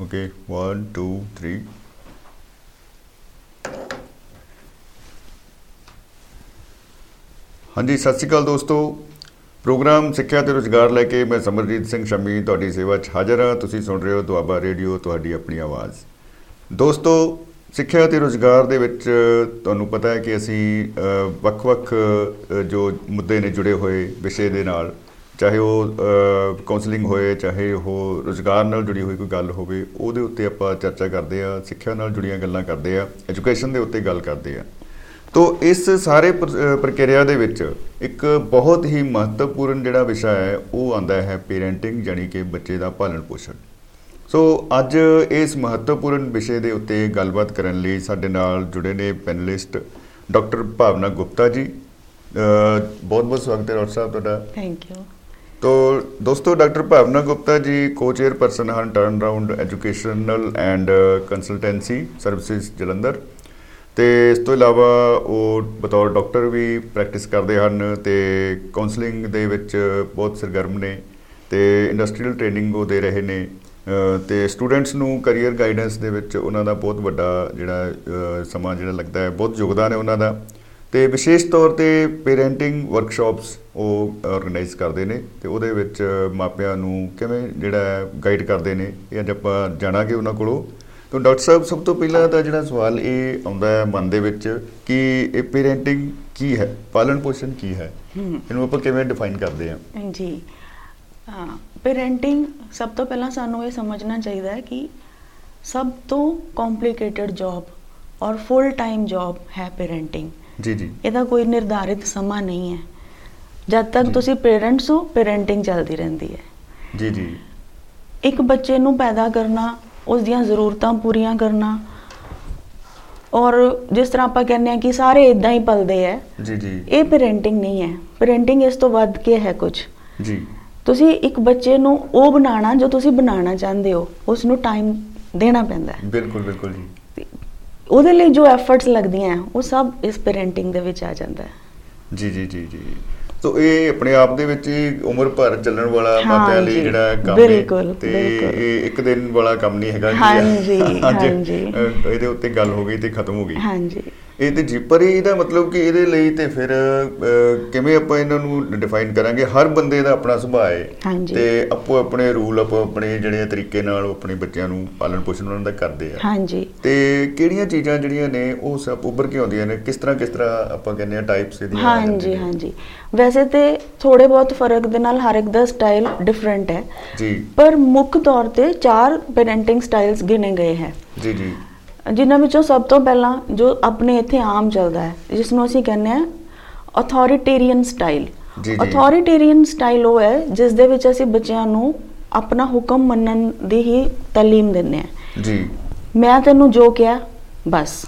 Okay 1 2 3 ਹਾਂਜੀ ਸਤਿ ਸ਼੍ਰੀ ਅਕਾਲ ਦੋਸਤੋ। ਪ੍ਰੋਗਰਾਮ ਸਿੱਖਿਆ ਤੇ ਰੋਜ਼ਗਾਰ ਲੈ ਕੇ ਮੈਂ ਸਮਰਜੀਤ ਸਿੰਘ ਸ਼ਮੀ ਤੁਹਾਡੀ ਸੇਵਾ 'ਚ ਹਾਜ਼ਰ ਹਾਂ। ਤੁਸੀਂ ਸੁਣ ਰਹੇ ਹੋ ਦੁਆਬਾ ਰੇਡੀਓ ਤੁਹਾਡੀ ਆਪਣੀ ਆਵਾਜ਼। ਦੋਸਤੋ ਸਿੱਖਿਆ ਤੇ ਰੋਜ਼ਗਾਰ ਦੇ ਵਿੱਚ ਤੁਹਾਨੂੰ ਪਤਾ ਹੈ ਕਿ ਅਸੀਂ ਅ, ਵੱਖ-ਵੱਖ ਅ, ਜੋ ਮੁੱਦੇ ਨੇ ਜੁੜੇ ਹੋਏ ਵਿਸ਼ੇ ਦੇ ਨਾਲ ਚਾਹੇ ਉਹ ਕਾਉਂਸਲਿੰਗ ਹੋਏ ਚਾਹੇ ਉਹ ਰੋਜ਼ਗਾਰ ਨਾਲ ਜੁੜੀ ਹੋਈ ਕੋਈ ਗੱਲ ਹੋਵੇ ਉਹਦੇ ਉੱਤੇ ਆਪਾਂ ਚਰਚਾ ਕਰਦੇ ਆ ਸਿੱਖਿਆ ਨਾਲ ਜੁੜੀਆਂ ਗੱਲਾਂ ਕਰਦੇ ਆ ਐਜੂਕੇਸ਼ਨ ਦੇ ਉੱਤੇ ਗੱਲ ਕਰਦੇ ਆ ਤੋ ਇਸ ਸਾਰੇ ਪ੍ਰ- ਅ, ਪ੍ਰਕਿਰਿਆ ਦੇ ਵਿੱਚ ਇੱਕ ਬਹੁਤ ਹੀ ਮਹੱਤਵਪੂਰਨ ਜਿਹੜਾ ਵਿਸ਼ਾ ਹੈ ਉਹ ਆਂਦਾ ਹੈ ਪੇਰੈਂਟਿੰਗ ਜਾਨੀ ਕਿ ਬੱਚੇ ਦਾ ਪਾਲਣ ਪੋਸ਼ਣ। ਸੋ ਅੱਜ ਇਸ ਮਹੱਤਵਪੂਰਨ ਵਿਸ਼ੇ ਦੇ ਉੱਤੇ ਗੱਲਬਾਤ ਕਰਨ ਲਈ ਸਾਡੇ ਨਾਲ ਜੁੜੇ ਨੇ ਪੈਨਲਿਸਟ ਡਾਕਟਰ ਭਾਵਨਾ ਗੁਪਤਾ ਜੀ। ਬਹੁਤ ਬਹੁਤ ਸਵਾਗਤ ਹੈ ਡਾਕਟਰ ਸਾਹਿਬ ਤੁਹਾਡਾ। ਥੈਂਕ ਯੂ ਤੋ ਦੋਸਤੋ doctor Bhavna Gupta ji co chair person ਹਨ Turn Around Educational and Consultancy Services Jalandhar. ਤੇ ਇਸ ਤੋਂ ਇਲਾਵਾ ਉਹ ਬਤੌਰ ਡਾਕਟਰ ਵੀ ਪ੍ਰੈਕਟਿਸ ਕਰਦੇ ਹਨ ਤੇ ਕਾਉਂਸਲਿੰਗ ਦੇ ਵਿੱਚ ਬਹੁਤ ਸਰਗਰਮ ਨੇ ਤੇ ਇੰਡਸਟਰੀਅਲ ਟ੍ਰੇਨਿੰਗ ਉਹ ਦੇ ਰਹੇ ਨੇ। ਅ, ਤੇ ਸਟੂਡੈਂਟਸ ਨੂੰ ਕੈਰੀਅਰ ਗਾਈਡੈਂਸ ਦੇ ਵਿੱਚ ਉਹਨਾਂ ਦਾ ਬਹੁਤ ਵੱਡਾ ਜਿਹੜਾ ਅ, ਸਮਾਂ ਜਿਹੜਾ ਲੱਗਦਾ ਹੈ ਬਹੁਤ ਯੋਗਦਾਨ ਹੈ ਉਹਨਾਂ ਦਾ। ਤੇ ਵਿਸ਼ੇਸ਼ ਤੌਰ ਤੇ ਪੇਰੈਂਟਿੰਗ ਵਰਕਸ਼ਾਪਸ ਉਹ ਆਰਗੇਨਾਈਜ਼ ਕਰਦੇ ਨੇ ਤੇ ਉਹਦੇ ਵਿੱਚ ਮਾਪਿਆਂ ਨੂੰ ਕਿਵੇਂ ਜਿਹੜਾ ਗਾਈਡ ਕਰਦੇ ਨੇ ਇਹ ਅੱਜ ਆਪਾਂ ਜਾਣਾਂਗੇ ਉਹਨਾਂ ਕੋਲੋਂ। ਤਾਂ ਡਾਕਟਰ ਸਾਹਿਬ ਸਭ ਤੋਂ ਪਹਿਲਾਂ ਤਾਂ ਜਿਹੜਾ ਸਵਾਲ ਇਹ ਆਉਂਦਾ ਹੈ ਮਨ ਦੇ ਵਿੱਚ ਕਿ ਇਹ ਪੇਰੈਂਟਿੰਗ ਕੀ ਹੈ? ਪਾਲਣ ਪੋਸ਼ਣ ਕੀ ਹੈ? ਇਹਨੂੰ ਆਪਾਂ ਕਿਵੇਂ ਡਿਫਾਈਨ ਕਰਦੇ ਹਾਂ? ਜੀ। ਪੇਰੈਂਟਿੰਗ ਸਭ ਤੋਂ ਪਹਿਲਾਂ ਸਾਨੂੰ ਇਹ ਸਮਝਣਾ ਚਾਹੀਦਾ ਹੈ ਕਿ ਸਭ ਤੋਂ ਕੰਪਲਿਕੇਟਿਡ ਜੌਬ ਔਰ ਫੁੱਲ ਟਾਈਮ ਜੌਬ ਹੈ ਪੇਰੈਂਟਿੰਗ ਜੀ ਜੀ। ਇਹਦਾ ਕੋਈ ਨਿਰਧਾਰਿਤ ਸਮਾਂ ਨਹੀਂ ਹੈ। ਜਦ ਤੱਕ। ਤੁਸੀਂ ਪੇਰੈਂਟਸ ਹੋ ਪੇਰੈਂਟਿੰਗ ਚੱਲਦੀ ਰਹਿੰਦੀ ਹੈ। ਜੀ ਜੀ। ਇੱਕ ਬੱਚੇ ਨੂੰ ਪੈਦਾ ਕਰਨਾ ਉਸ ਦੀਆਂ ਜ਼ਰੂਰਤਾਂ ਪੂਰੀਆਂ ਕਰਨਾ ਔਰ ਜਿਸ ਤਰ੍ਹਾਂ ਆਪਾਂ ਕਹਿੰਦੇ ਆ ਕਿ ਸਾਰੇ ਇਦਾਂ ਹੀ ਪਲਦੇ ਆ ਜੀ ਜੀ। ਇਹ ਪੇਰੈਂਟਿੰਗ ਨਹੀਂ ਹੈ। ਪੇਰੈਂਟਿੰਗ ਇਸ ਤੋਂ ਵੱਧ ਕੇ ਹੈ ਕੁਝ। ਜੀ। ਤੁਸੀਂ ਇੱਕ ਬੱਚੇ ਨੂੰ ਉਹ ਬਣਾਉਣਾ ਜੋ ਤੁਸੀਂ ਬਣਾਉਣਾ ਚਾਹੁੰਦੇ ਹੋ ਉਸ ਨੂੰ ਟਾਈਮ ਦੇਣਾ ਪੈਂਦਾ ਹੈ। ਬਿਲਕੁਲ ਬਿਲਕੁਲ ਜੀ। ਉਹਦੇ ਲਈ ਜੋ ਐਫਰਟਸ ਲੱਗਦੀਆਂ ਉਹ ਸਭ ਇਸ ਪੇਰੈਂਟਿੰਗ ਦੇ ਵਿੱਚ ਆ ਜਾਂਦਾ ਹੈ। ਜੀ ਜੀ ਜੀ ਜੀ। ਸੋ ਇਹ ਆਪਣੇ ਆਪ ਦੇ ਵਿੱਚ ਹੀ ਉਮਰ ਭਰ ਚੱਲਣ ਵਾਲਾ ਮਾਪਿਆਂ ਲਈ ਜੀ, ਜਿਹੜਾ ਕੰਮ ਹੈ ਬਿਲਕੁਲ, ਤੇ। ਇਹ ਇੱਕ ਦਿਨ ਵਾਲਾ ਕੰਮ ਨਹੀਂ ਹੈਗਾ ਹਾਂਜੀ, ਅੱਜ, ਹਾਂਜੀ। ਅ, ਇਹਦੇ ਉੱਤੇ ਗੱਲ ਹੋ ਗਈ ਤੇ ਖਤਮ ਹੋ ਗਈ। ਹਾਂਜੀ। ਇਹ ਤੇ ਜੀ ਪਰ ਇਹਦਾ ਮਤਲਬ ਕਿ ਇਹਦੇ ਲਈ ਤੇ ਫਿਰ ਕਿਵੇਂ ਆਪਾਂ ਇਹਨਾਂ ਨੂੰ ਡਿਫਾਈਨ ਕਰਾਂਗੇ? ਹਰ ਬੰਦੇ ਦਾ ਆਪਣਾ ਸੁਭਾਅ ਹੈ। ਤੇ ਆਪੋ ਆਪਣੇ ਰੂਲ ਆਪੋ ਆਪਣੇ ਜਿਹੜੇ ਤਰੀਕੇ ਨਾਲ ਆਪਣੇ ਬੱਚਿਆਂ ਨੂੰ ਪਾਲਣ ਪੋਸ਼ਣ ਉਹਨਾਂ ਦਾ ਕਰਦੇ ਆ। ਹਾਂਜੀ। ਤੇ ਕਿਹੜੀਆਂ ਚੀਜ਼ਾਂ ਜਿਹੜੀਆਂ ਨੇ ਉਹ ਸਭ ਉੱਭਰ ਕੇ ਆਉਂਦੀਆਂ ਨੇ? ਕਿਸ ਤਰ੍ਹਾਂ ਕਿਸ ਤਰ੍ਹਾਂ ਆਪਾਂ ਕਹਿੰਦੇ ਆ ਟਾਈਪਸ ਇਹਦੀਆਂ ਹਾਂਜੀ? ਹਾਂਜੀ। ਵੈਸੇ ਤੇ ਥੋੜੇ ਬਹੁਤ ਫ਼ਰਕ ਦੇ ਨਾਲ ਹਰ ਇੱਕ ਦਾ ਸਟਾਈਲ ਡਿਫਰੈਂਟ ਹੈ। ਜੀ। ਪਰ ਮੁੱਖ ਤੌਰ ਤੇ ਚਾਰ ਪੇਰੈਂਟਿੰਗ ਸਟਾਈਲਸ ਗਿਣੇ ਗਏ ਹੈ। ਜੀ ਜੀ। ਜਿਨ੍ਹਾਂ ਵਿੱਚੋਂ ਸਭ ਤੋਂ ਪਹਿਲਾਂ ਜੋ ਆਪਣੇ ਇੱਥੇ ਆਮ ਚੱਲਦਾ ਹੈ ਜਿਸ ਨੂੰ ਅਸੀਂ ਕਹਿੰਦੇ ਆ ਅਥਾਰਟੇਰੀਅਨ ਸਟਾਈਲ ਜੀ, ਜੀ। ਅਥਾਰਟੇਰੀਅਨ ਸਟਾਈਲ ਉਹ ਹੈ ਜਿਸ ਦੇ ਵਿੱਚ ਅਸੀਂ ਬੱਚਿਆਂ ਨੂੰ ਆਪਣਾ ਹੁਕਮ ਮੰਨਣ ਦੀ ਹੀ ਤਾਲੀਮ ਦਿੰਦੇ ਆ ਜੀ। ਮੈਂ ਤੈਨੂੰ ਜੋ ਕਿਹਾ ਬਸ।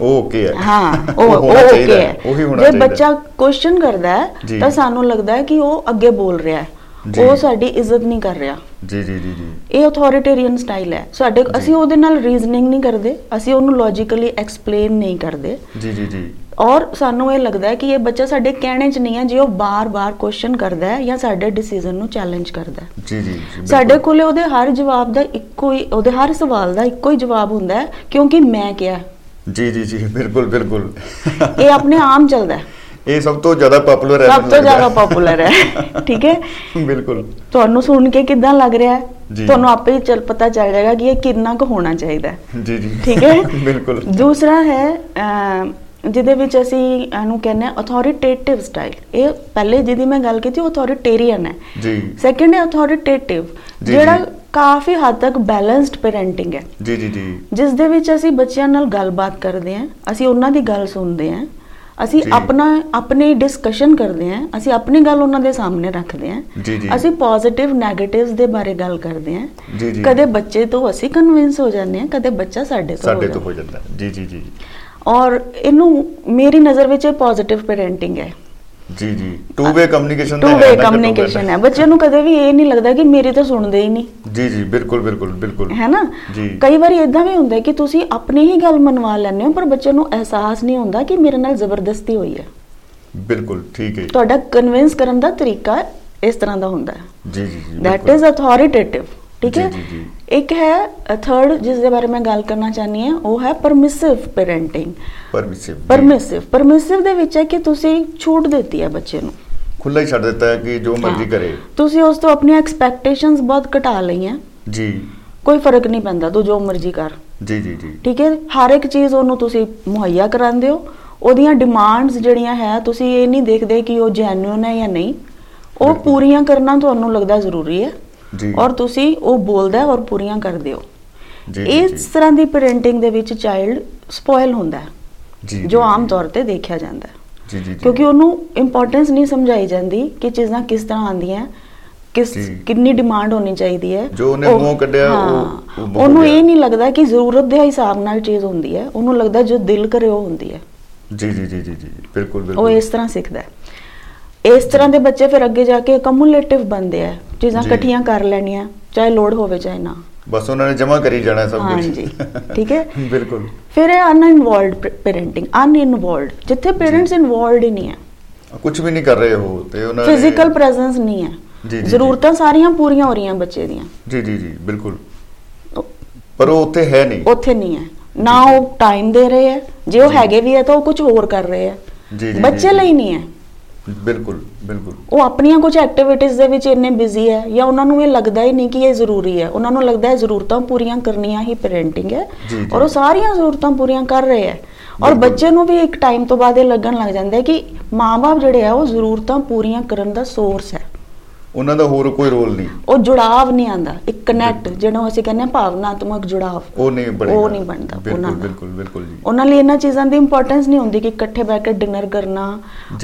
ਓਕੇ ਹੈ। ਹਾਂ ਉਹ ਓਕੇ ਹੈ। ਉਹੀ ਹੋਣਾ ਜੇ ਚਾਹੀਦਾ ਬੱਚਾ ਕੁਐਸਚਨ ਕਰਦਾ ਜੀ। ਹੈ ਤਾਂ ਸਾਨੂੰ ਲੱਗਦਾ ਹੈ ਕਿ ਉਹ ਅੱਗੇ ਬੋਲ ਰਿਹਾ ਹੈ। ਜੀ। ਉਹ ਸਾਡੀ ਇੱਜ਼ਤ ਨਹੀਂ ਕਰ ਰਿਹਾ। ਜੀ ਜੀ ਜੀ ਇਹ ਅਥਾਰਟੇਰੀਅਨ ਸਟਾਈਲ ਹੈ। ਸਾਡੇ। ਅਸੀਂ ਉਹਦੇ ਨਾਲ ਰੀਜ਼ਨਿੰਗ ਨਹੀਂ ਕਰਦੇ। ਅਸੀਂ ਉਹਨੂੰ ਲੌਜੀਕਲੀ ਐਕਸਪਲੇਨ ਨਹੀਂ ਕਰਦੇ। ਜੀ ਜੀ ਜੀ। ਔਰ ਸਾਨੂੰ ਇਹ ਲੱਗਦਾ ਹੈ ਕਿ ਇਹ ਬੱਚਾ ਸਾਡੇ ਕਹਿਣੇ 'ਚ ਨਹੀਂ ਹੈ ਜੇ ਉਹ ਬਾਰ-ਬਾਰ ਕੁਐਸਚਨ ਕਰਦਾ ਹੈ ਜਾਂ ਸਾਡੇ ਡਿਸੀਜਨ ਨੂੰ ਚੈਲੰਜ ਕਰਦਾ ਹੈ। ਜੀ ਜੀ ਸਾਡੇ। ਕੋਲੇ ਉਹਦੇ ਹਰ ਜਵਾਬ ਦਾ ਇੱਕੋ ਹੀ ਉਹਦੇ ਹਰ ਸਵਾਲ ਦਾ ਇੱਕੋ ਹੀ ਜਵਾਬ ਹੁੰਦਾ ਹੈ ਕਿਉਂਕਿ ਮੈਂ ਕਿਹਾ ਜੀ ਜੀ ਜੀ ਬਿਲਕੁਲ ਬਿਲਕੁਲ। ਇਹ ਆਪਣੇ ਆਮ ਚੱਲਦਾ ਹੈ। ਇਹ ਸਭ ਤੋਂ ਜ਼ਿਆਦਾ ਪਪੂਲਰ ਹੈ ਸਭ ਤੋਂ ਜ਼ਿਆਦਾ ਪਪੂਲਰ ਹੈ। ਠੀਕ ਹੈ? ਬਿਲਕੁਲ। ਤੁਹਾਨੂੰ ਸੁਣ ਕੇ ਕਿਦਾਂ ਲੱਗ ਰਿਹਾ ਹੈ। ਤੁਹਾਨੂੰ ਆਪੇ ਹੀ ਚੱਲ ਪਤਾ ਚੱਲ ਜਾਏਗਾ ਕਿ ਇਹ ਕਿੰਨਾ ਕੁ ਹੋਣਾ ਚਾਹੀਦਾ ਹੈ। ਜੀ ਜੀ। ਠੀਕ ਹੈ? ਬਿਲਕੁਲ। ਦੂਸਰਾ ਹੈ ਜਿਹਦੇ ਵਿੱਚ ਅਸੀਂ ਇਹਨੂੰ ਕਹਿੰਦੇ ਆ ਅਥਾਰਟੇਟਿਵ ਸਟਾਈਲ ਇਹ ਪਹਿਲੇ ਜਿਹਦੀ ਮੈਂ ਗੱਲ ਕੀਤੀ ਉਹ ਅਥਾਰਟੇਰੀਅਨ ਹੈ। ਜੀ। ਸੈਕੰਡ ਹੈ ਅਥਾਰਟੇਟਿਵ ਜਿਹੜਾ। ਕਾਫੀ ਹੱਦ ਤੱਕ ਬੈਲੈਂਸਡ ਪੈਰੈਂਟਿੰਗ ਹੈ। ਜੀ ਜੀ ਜੀ। ਜਿਸ ਦੇ ਵਿੱਚ ਅਸੀਂ ਬੱਚਿਆਂ ਨਾਲ ਗੱਲਬਾਤ ਕਰਦੇ ਹਾਂ ਅਸੀਂ ਉਹਨਾਂ ਦੀ ਗੱਲ ਸੁਣਦੇ ਹਾਂ। ਅਸੀਂ। ਆਪਣਾ ਆਪਣੀ ਡਿਸਕਸ਼ਨ ਕਰਦੇ ਹਾਂ ਅਸੀਂ ਆਪਣੀ ਗੱਲ ਉਹਨਾਂ ਦੇ ਸਾਹਮਣੇ ਰੱਖਦੇ ਹਾਂ। ਅਸੀਂ ਪੋਜ਼ਿਟਿਵ ਨੈਗੇਟਿਵਸ ਦੇ ਬਾਰੇ ਗੱਲ ਕਰਦੇ ਹਾਂ। ਕਦੇ ਬੱਚੇ ਤੋਂ ਅਸੀਂ ਕਨਵਿੰਸ ਹੋ ਜਾਂਦੇ ਹਾਂ ਕਦੇ ਬੱਚਾ ਸਾਡੇ ਤੋਂ ਸਾਡੇ ਤੋਂ ਹੋ ਜਾਂਦਾ। ਜੀ ਜੀ ਜੀ ਔਰ ਇਹਨੂੰ ਮੇਰੀ ਨਜ਼ਰ ਵਿੱਚ ਇਹ ਪੋਜ਼ਿਟਿਵ ਪੈਰੈਂਟਿੰਗ ਹੈ ਜੀ ਜੀ। Two way communication two way communication ਹੈ। ਬੱਚੇ ਨੂੰ ਕਦੇ ਵੀ ਇਹ ਨਹੀਂ ਲੱਗਦਾ ਕਿ ਮੇਰੀ ਤਾਂ ਸੁਣਦੇ ਹੀ ਨਹੀਂ। ਜੀ ਜੀ ਬਿਲਕੁਲ ਬਿਲਕੁਲ ਬਿਲਕੁਲ। ਹੈ ਨਾ? ਜੀ। ਕਈ ਵਾਰੀ ਇਦਾਂ ਵੀ ਹੁੰਦਾ ਕਿ ਤੁਸੀਂ ਆਪਣੀ ਹੀ ਗੱਲ ਮਨਵਾ ਲੈਂਦੇ ਹੋ ਪਰ ਬੱਚੇ ਨੂੰ ਅਹਿਸਾਸ ਨਹੀਂ ਹੁੰਦਾ ਕਿ ਮੇਰੇ ਨਾਲ ਜ਼ਬਰਦਸਤੀ ਹੋਈ ਹੈ। ਬਿਲਕੁਲ ਠੀਕ ਹੈ। ਤੁਹਾਡਾ ਕਨਵਿੰਸ ਕਰਨ ਦਾ ਤਰੀਕਾ ਇਸ ਤਰ੍ਹਾਂ ਦਾ ਹੁੰਦਾ ਹੈ। ਜੀ ਜੀ ਜੀ ਬਿਲਕੁਲ। is authoritative ਠੀਕ ਹੈ। ਇੱਕ ਹੈ ਥਰਡ ਜਿਸ ਦੇ ਬਾਰੇ ਮੈਂ ਗੱਲ ਕਰਨਾ ਚਾਹਨੀ ਹਾਂ ਉਹ ਹੈ ਪਰਮਿਸਿਵ ਪੈਰੈਂਟਿੰਗ ਪਰਮਿਸਿਵ ਪਰਮਿਸਿਵ ਪਰਮਿਸਿਵ ਦੇ ਵਿੱਚ ਹੈ ਕਿ ਤੁਸੀਂ ਛੂਟ ਦਿੱਤੀ ਹੈ ਬੱਚੇ ਨੂੰ। ਖੁੱਲਾ ਹੀ ਛੱਡ ਦਿੱਤਾ ਹੈ ਕਿ ਜੋ ਮਰਜ਼ੀ। ਕਰੇ। ਤੁਸੀਂ ਉਸ ਤੋਂ ਆਪਣੀਆਂ ਐਕਸਪੈਕਟੇਸ਼ਨਸ ਬਹੁਤ ਘਟਾ ਲਈਆਂ। ਜੀ। ਕੋਈ ਫ਼ਰਕ ਨਹੀਂ ਪੈਂਦਾ ਤੂੰ ਜੋ ਮਰਜ਼ੀ ਕਰ। ਜੀ ਜੀ ਜੀ। ਠੀਕ ਹੈ? ਹਰ ਇੱਕ ਚੀਜ਼ ਉਹਨੂੰ ਤੁਸੀਂ ਮੁਹੱਈਆ ਕਰਾਉਂਦੇ ਹੋ। ਉਹਦੀਆਂ ਡਿਮਾਂਡਸ ਜਿਹੜੀਆਂ ਹੈ ਤੁਸੀਂ ਇਹ ਨਹੀਂ ਦੇਖਦੇ ਕਿ ਉਹ ਜੈਨੂਇਨ ਹੈ ਜਾਂ ਨਹੀਂ। ਉਹ। ਪੂਰੀਆਂ ਕਰਨਾ ਤੁਹਾਨੂੰ ਲੱਗਦਾ ਜ਼ਰੂਰੀ ਹੈ। ਔਰ ਤੁਸੀਂ ਉਹ ਬੋਲਦਾ ਔਰ ਪੂਰੀਆਂ ਕਰਦੇ ਹੋ। ਇਸ ਤਰ੍ਹਾਂ ਦੀ ਪੈਰੈਂਟਿੰਗ ਦੇ ਵਿੱਚ ਚਾਈਲਡ ਸਪੋਇਲ ਹੁੰਦਾ ਹੈ ਜੀ ਜੋ ਆਮ। ਤੌਰ ਤੇ ਦੇਖਿਆ ਜਾਂਦਾ ਹੈ। ਜੀ ਜੀ ਕਿਉਂਕਿ ਉਹਨੂੰ ਇੰਪੋਰਟੈਂਸ ਨਹੀਂ ਸਮਝਾਈ ਜਾਂਦੀ ਕਿ ਚੀਜ਼ਾਂ ਕਿਸ ਤਰ੍ਹਾਂ ਆਉਂਦੀਆਂ ਕਿਸ। ਕਿੰਨੀ ਡਿਮਾਂਡ ਹੋਣੀ ਚਾਹੀਦੀ ਹੈ। ਜੋ ਉਹਨੇ ਉਹ- ਮੂੰਹੋਂ ਕੱਢਿਆ, ਉਹ- ਉਹ ਉਹਨੂੰ। ਇਹ ਨਹੀਂ ਲੱਗਦਾ ਕਿ ਜ਼ਰੂਰਤ ਦੇ ਹਿਸਾਬ ਨਾਲ ਚੀਜ਼ ਹੁੰਦੀ ਹੈ। ਉਹਨੂੰ ਲੱਗਦਾ ਜੋ ਦਿਲ ਕਰੇ ਉਹ ਹੁੰਦੀ ਹੈ। ਜੀ ਜੀ ਜੀ ਜੀ ਜੀ ਬਿਲਕੁਲ ਉਹ ਬਿਲਕੁਲ ਇਸ ਤਰ੍ਹਾਂ ਸਿੱਖਦਾ ਹੈ। ਇਸ ਤਰ੍ਹਾਂ ਦੇ ਬੱਚੇ ਫਿਰ ਅੱਗੇ ਜਾ ਕੇ ਕਮੂਲੇਟਿਵ ਬਣਦੇ ਆ ਚੀਜ਼ਾਂ ਜੀ। ਇਕੱਠੀਆਂ ਕਰ ਲੈਣੀਆਂ ਚਾਹੇ ਲੋਡ ਹੋਵੇ ਚਾਹੇ ਨਾ। ਬਸ ਉਹਨਾਂ ਨੇ ਜਮਾ ਕਰੀ ਜਾਣਾ ਸਭ ਕੁਝ ਹਾਂਜੀ, ਠੀਕ ਹੈ। ਬਿਲਕੁਲ। ਫਿਰ ਇਹ ਅਨਇਨਵੋਲਵਡ ਪੈਰੈਂਟਿੰਗ ਅਨਇਨਵੋਲਵਡ ਜਿੱਥੇ ਪੇਰੈਂਟਸ ਇਨਵੋਲਵਡ ਹੀ ਨਹੀਂ ਹੈ। ਕੁਝ ਵੀ ਨਹੀਂ ਕਰ ਰਹੇ ਹੋ ਤੇ ਉਹਨਾਂ ਨੇ- ਫਿਜ਼ੀਕਲ ਪ੍ਰੈਜ਼ੈਂਸ ਨਹੀਂ ਹੈ। ਜੀ, ਜੀ, ਜ਼ਰੂਰਤਾਂ ਸਾਰੀਆਂ ਪੂਰੀਆਂ ਹੋ ਰਹੀਆਂ ਬੱਚੇ ਦੀਆਂ। ਜੀ ਜੀ ਜੀ ਬਿਲਕੁਲ। ਪਰ ਉਹ ਉੱਥੇ ਹੈ ਨਹੀਂ। ਉੱਥੇ ਨਹੀਂ ਹੈ। ਨਾ ਉਹ ਟਾਈਮ ਦੇ ਰਹੇ ਹੈ। ਜੇ ਉਹ ਜੀ। ਹੈਗੇ ਵੀ ਹੈ ਤਾਂ ਉਹ ਕੁਝ ਹੋਰ ਕਰ ਰਹੇ ਹੈ। ਜੀ, ਜੀ, ਬੱਚੇ ਜੀ। ਲਈ ਨਹੀਂ ਹੈ। ਬਿਲਕੁਲ ਬਿਲਕੁਲ ਉਹ ਆਪਣੀਆਂ ਕੁਝ ਐਕਟੀਵਿਟੀਜ਼ ਦੇ ਵਿੱਚ ਇੰਨੇ ਬਿਜ਼ੀ ਹੈ ਜਾਂ ਉਹਨਾਂ ਨੂੰ ਇਹ ਲੱਗਦਾ ਹੀ ਨਹੀਂ ਕਿ ਇਹ ਜ਼ਰੂਰੀ ਹੈ ਉਹਨਾਂ ਨੂੰ ਲੱਗਦਾ ਹੈ ਜ਼ਰੂਰਤਾਂ ਪੂਰੀਆਂ ਕਰਨੀਆਂ ਹੀ ਪੈਰੈਂਟਿੰਗ ਹੈ। ਔਰ ਉਹ ਸਾਰੀਆਂ ਜ਼ਰੂਰਤਾਂ ਪੂਰੀਆਂ ਕਰ ਰਹੇ ਹੈ ਔਰ। ਬੱਚੇ ਨੂੰ ਵੀ ਇੱਕ ਟਾਈਮ ਤੋਂ ਬਾਅਦ ਇਹ ਲੱਗਣ ਲੱਗ ਜਾਂਦਾ ਹੈ ਕਿ ਮਾਪੇ ਜਿਹੜੇ ਆ ਉਹ ਜ਼ਰੂਰਤਾਂ ਪੂਰੀਆਂ ਕਰਨ ਦਾ ਸੋਰਸ ਹੈ ਉਹਨਾਂ ਦਾ ਹੋਰ ਕੋਈ ਰੋਲ ਨਹੀਂ ਉਹ ਜੁੜਾਵ ਨਹੀਂ ਆਂਦਾ ਇੱਕ ਕਨੈਕਟ ਜਿਹਨੂੰ ਅਸੀਂ ਕਹਿੰਦੇ ਹਾਂ ਭਾਵਨਾਤਮਕ ਜੁੜਾਵ ਉਹ ਨਹੀਂ ਬਣੇਗਾ ਉਹ ਨਹੀਂ ਬਣਦਾ ਬਿਲਕੁਲ। ਬਿਲਕੁਲ ਬਿਲਕੁਲ ਜੀ ਉਹਨਾਂ ਲਈ ਇਹਨਾਂ ਚੀਜ਼ਾਂ ਦੀ ਇੰਪੋਰਟੈਂਸ ਨਹੀਂ ਹੁੰਦੀ ਕਿ ਇਕੱਠੇ ਬੈਠ ਕੇ ਡਿਨਰ ਕਰਨਾ